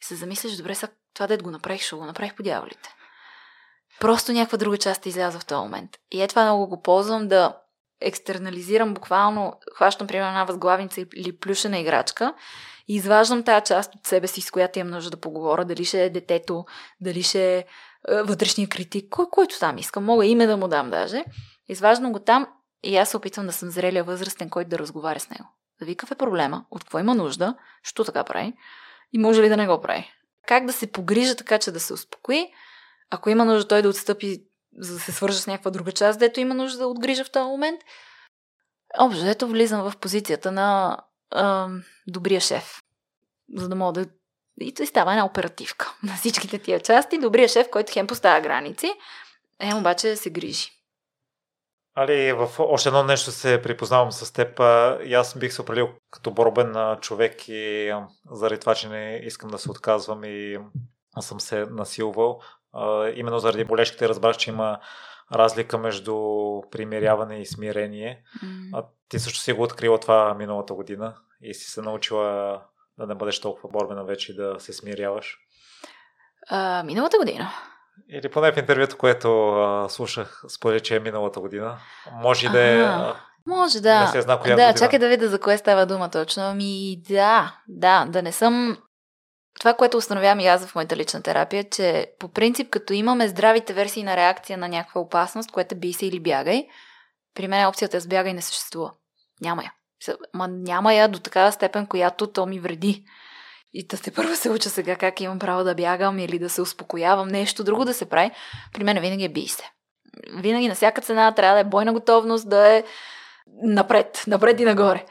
се замисляш, добре, сега това да го направих, ще го направих по дяволите. Просто някаква друга част изляза в този момент. И е това много го ползвам да екстернализирам буквално, хващам примерно една възглавница или плюшена играчка и изваждам тази част от себе си, с която имам нужда да поговоря, дали ще е детето, дали ще е, е вътрешния критик, кой, който там искам, мога име да му дам даже. Изваждам го там и аз се опитвам да съм зрелия възрастен, който да разговаря с него. Да ви какъв е проблема, от какво има нужда, що така прави и може ли да не го прави. Как да се погрижа така, че да се успокои, ако има нужда той да отстъпи за да се свържа с някаква друга част, дето има нужда да отгрижа в този момент. Общо, ето влизам в позицията на а, добрия шеф, за да мога да и той става една оперативка на всичките тия части. Добрия шеф, който хем поставя граници, е обаче се грижи. Али, в още едно нещо се припознавам с теб. И аз бих се определил като борбен човек и заради това, че не искам да се отказвам и съм се насилвал именно заради болешките разбрах, че има разлика между примиряване и смирение. А ти също си го открила това миналата година и си се научила да не бъдеш толкова борбена вече и да се смиряваш. А, миналата година. Или поне в интервюто, което а, слушах, според че е миналата година. Може да е. Може да. Не се зна коя да, година. чакай да видя за кое става дума точно. Ами да, да, да не съм това, което установявам и аз в моята лична терапия, че по принцип, като имаме здравите версии на реакция на някаква опасност, което е би се или бягай, при мен опцията с бягай не съществува. Няма я. Ма няма я до такава степен, която то ми вреди. И да се първо се уча сега как имам право да бягам или да се успокоявам, нещо друго да се прави. При мен винаги е бий се. Винаги на всяка цена трябва да е бойна готовност, да е напред, напред и нагоре.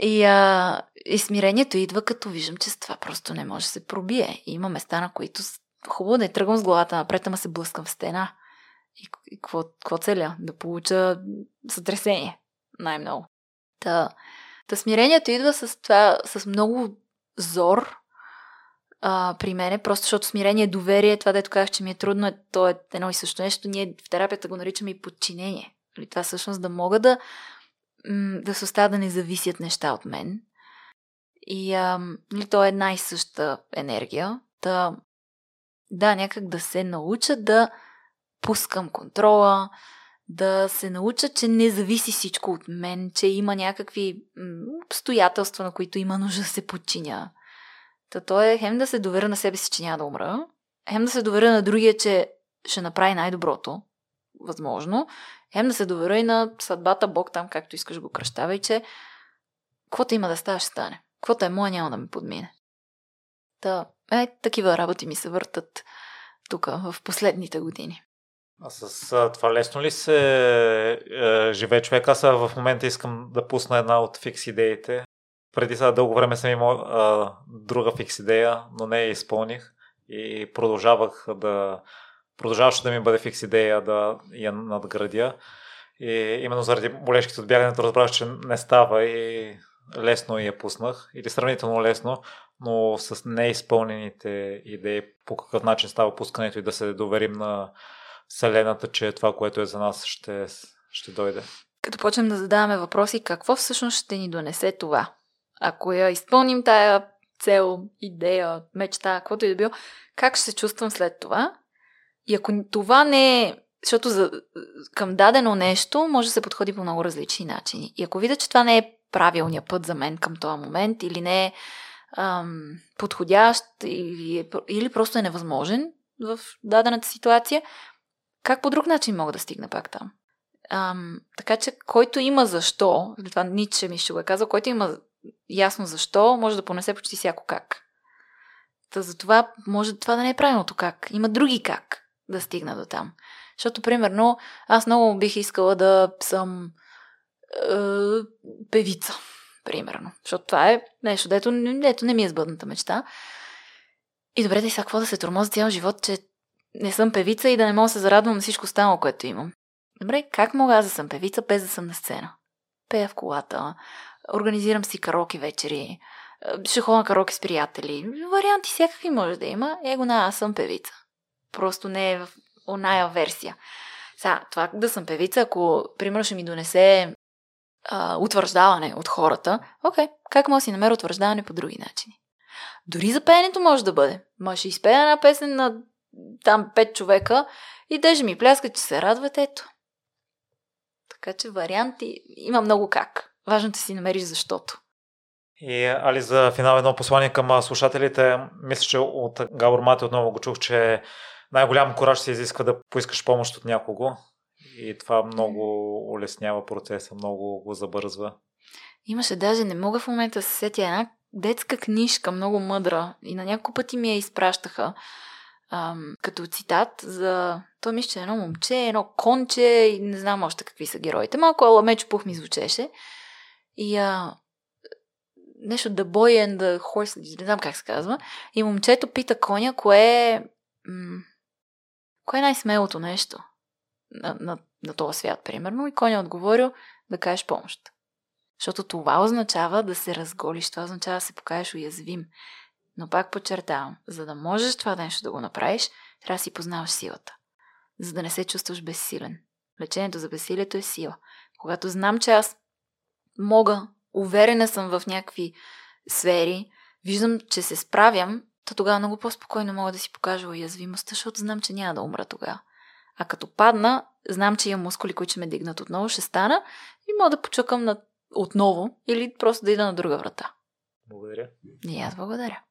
И, а, и смирението идва като виждам, че с това просто не може да се пробие. И има места, на които хубаво да е тръгвам с главата напред, ама се блъскам в стена. И, и какво, какво целя? Да получа сътресение. Най-много. Та, та смирението идва с това, с много зор а, при мене, просто защото смирение, доверие, това дето казах, че ми е трудно, е, то е едно и също нещо. Ние в терапията го наричаме и подчинение. Нали, това всъщност да мога да, да се остава да не зависят неща от мен. И а, нали, то е една и съща енергия. Та, да, някак да се науча да пускам контрола, да се науча, че не зависи всичко от мен, че има някакви обстоятелства, на които има нужда да се подчиня. Та то е хем да се доверя на себе си, че няма да умра, хем да се доверя на другия, че ще направи най-доброто, възможно, хем да се доверя и на съдбата, Бог там, както искаш го кръщавай, че каквото има да става, ще стане. Каквото е мое, няма да ме подмине. Та, е, такива работи ми се въртат тук в последните години. А с а, това лесно ли се е, живее човек? Аз в момента искам да пусна една от фикс идеите. Преди сега дълго време съм имал а, друга фикс идея, но не я изпълних и продължавах да продължаваше да ми бъде фикс идея да я надградя. И именно заради болешките от бягането разбрах, че не става и лесно я пуснах, или сравнително лесно, но с неизпълнените идеи по какъв начин става пускането и да се доверим на Вселената, че това, което е за нас, ще, ще дойде. Като почнем да задаваме въпроси, какво всъщност ще ни донесе това? Ако я изпълним тая цел, идея, мечта, каквото и да било, как ще се чувствам след това? И ако това не е защото за, към дадено нещо може да се подходи по много различни начини. И ако видя, че това не е правилният път за мен към този момент, или не е ам, подходящ, или, е, или просто е невъзможен в дадената ситуация, как по друг начин мога да стигна пак там? Ам, така че, който има защо, това Ниче ми ще го е казал, който има ясно защо, може да понесе почти всяко как. Та затова може това да не е правилното как. Има други как да стигна до там. Защото, примерно, аз много бих искала да съм е, певица, примерно. Защото това е нещо, дето, дето не ми е сбъдната мечта. И добре, да и сега какво да се тормоза цял живот, че не съм певица и да не мога да се зарадвам на всичко останало, което имам. Добре, как мога аз да съм певица без да съм на сцена? Пея в колата, организирам си кароки вечери, ще ходя на кароки с приятели. Варианти всякакви може да има. Его на, аз съм певица. Просто не е в оная версия. Сега, това да съм певица, ако, примерно, ще ми донесе а, утвърждаване от хората, окей, как мога да си намеря утвърждаване по други начини? Дори за пеенето може да бъде. Може да изпея една песен на там пет човека и даже ми пляскат, че се радват, ето. Така че варианти има много как. Важно да си намериш защото. И Али за финал едно послание към слушателите. Мисля, че от Габор Мати отново го чух, че най-голям кораж се изисква да поискаш помощ от някого. И това много улеснява процеса, много го забързва. Имаше даже, не мога в момента да се сетя една детска книжка, много мъдра. И на няколко пъти ми я изпращаха ам, като цитат за... То мисля, че е едно момче, едно конче и не знам още какви са героите. Малко Аламечо Пух ми звучеше. И а, нещо The Boy and the Horse, не знам как се казва. И момчето пита коня, кое е... М- кое е най-смелото нещо на, на, на този свят, примерно. И коня е отговорил да кажеш помощ. Защото това означава да се разголиш, това означава да се покажеш уязвим. Но пак подчертавам, за да можеш това нещо да го направиш, трябва да си познаваш силата. За да не се чувстваш безсилен. Лечението за безсилието е сила. Когато знам, че аз мога, уверена съм в някакви сфери, виждам, че се справям, то тогава много по-спокойно мога да си покажа уязвимостта, защото знам, че няма да умра тогава. А като падна, знам, че имам мускули, които ще ме дигнат отново, ще стана и мога да почукам на... отново или просто да ида на друга врата. Благодаря. И аз благодаря.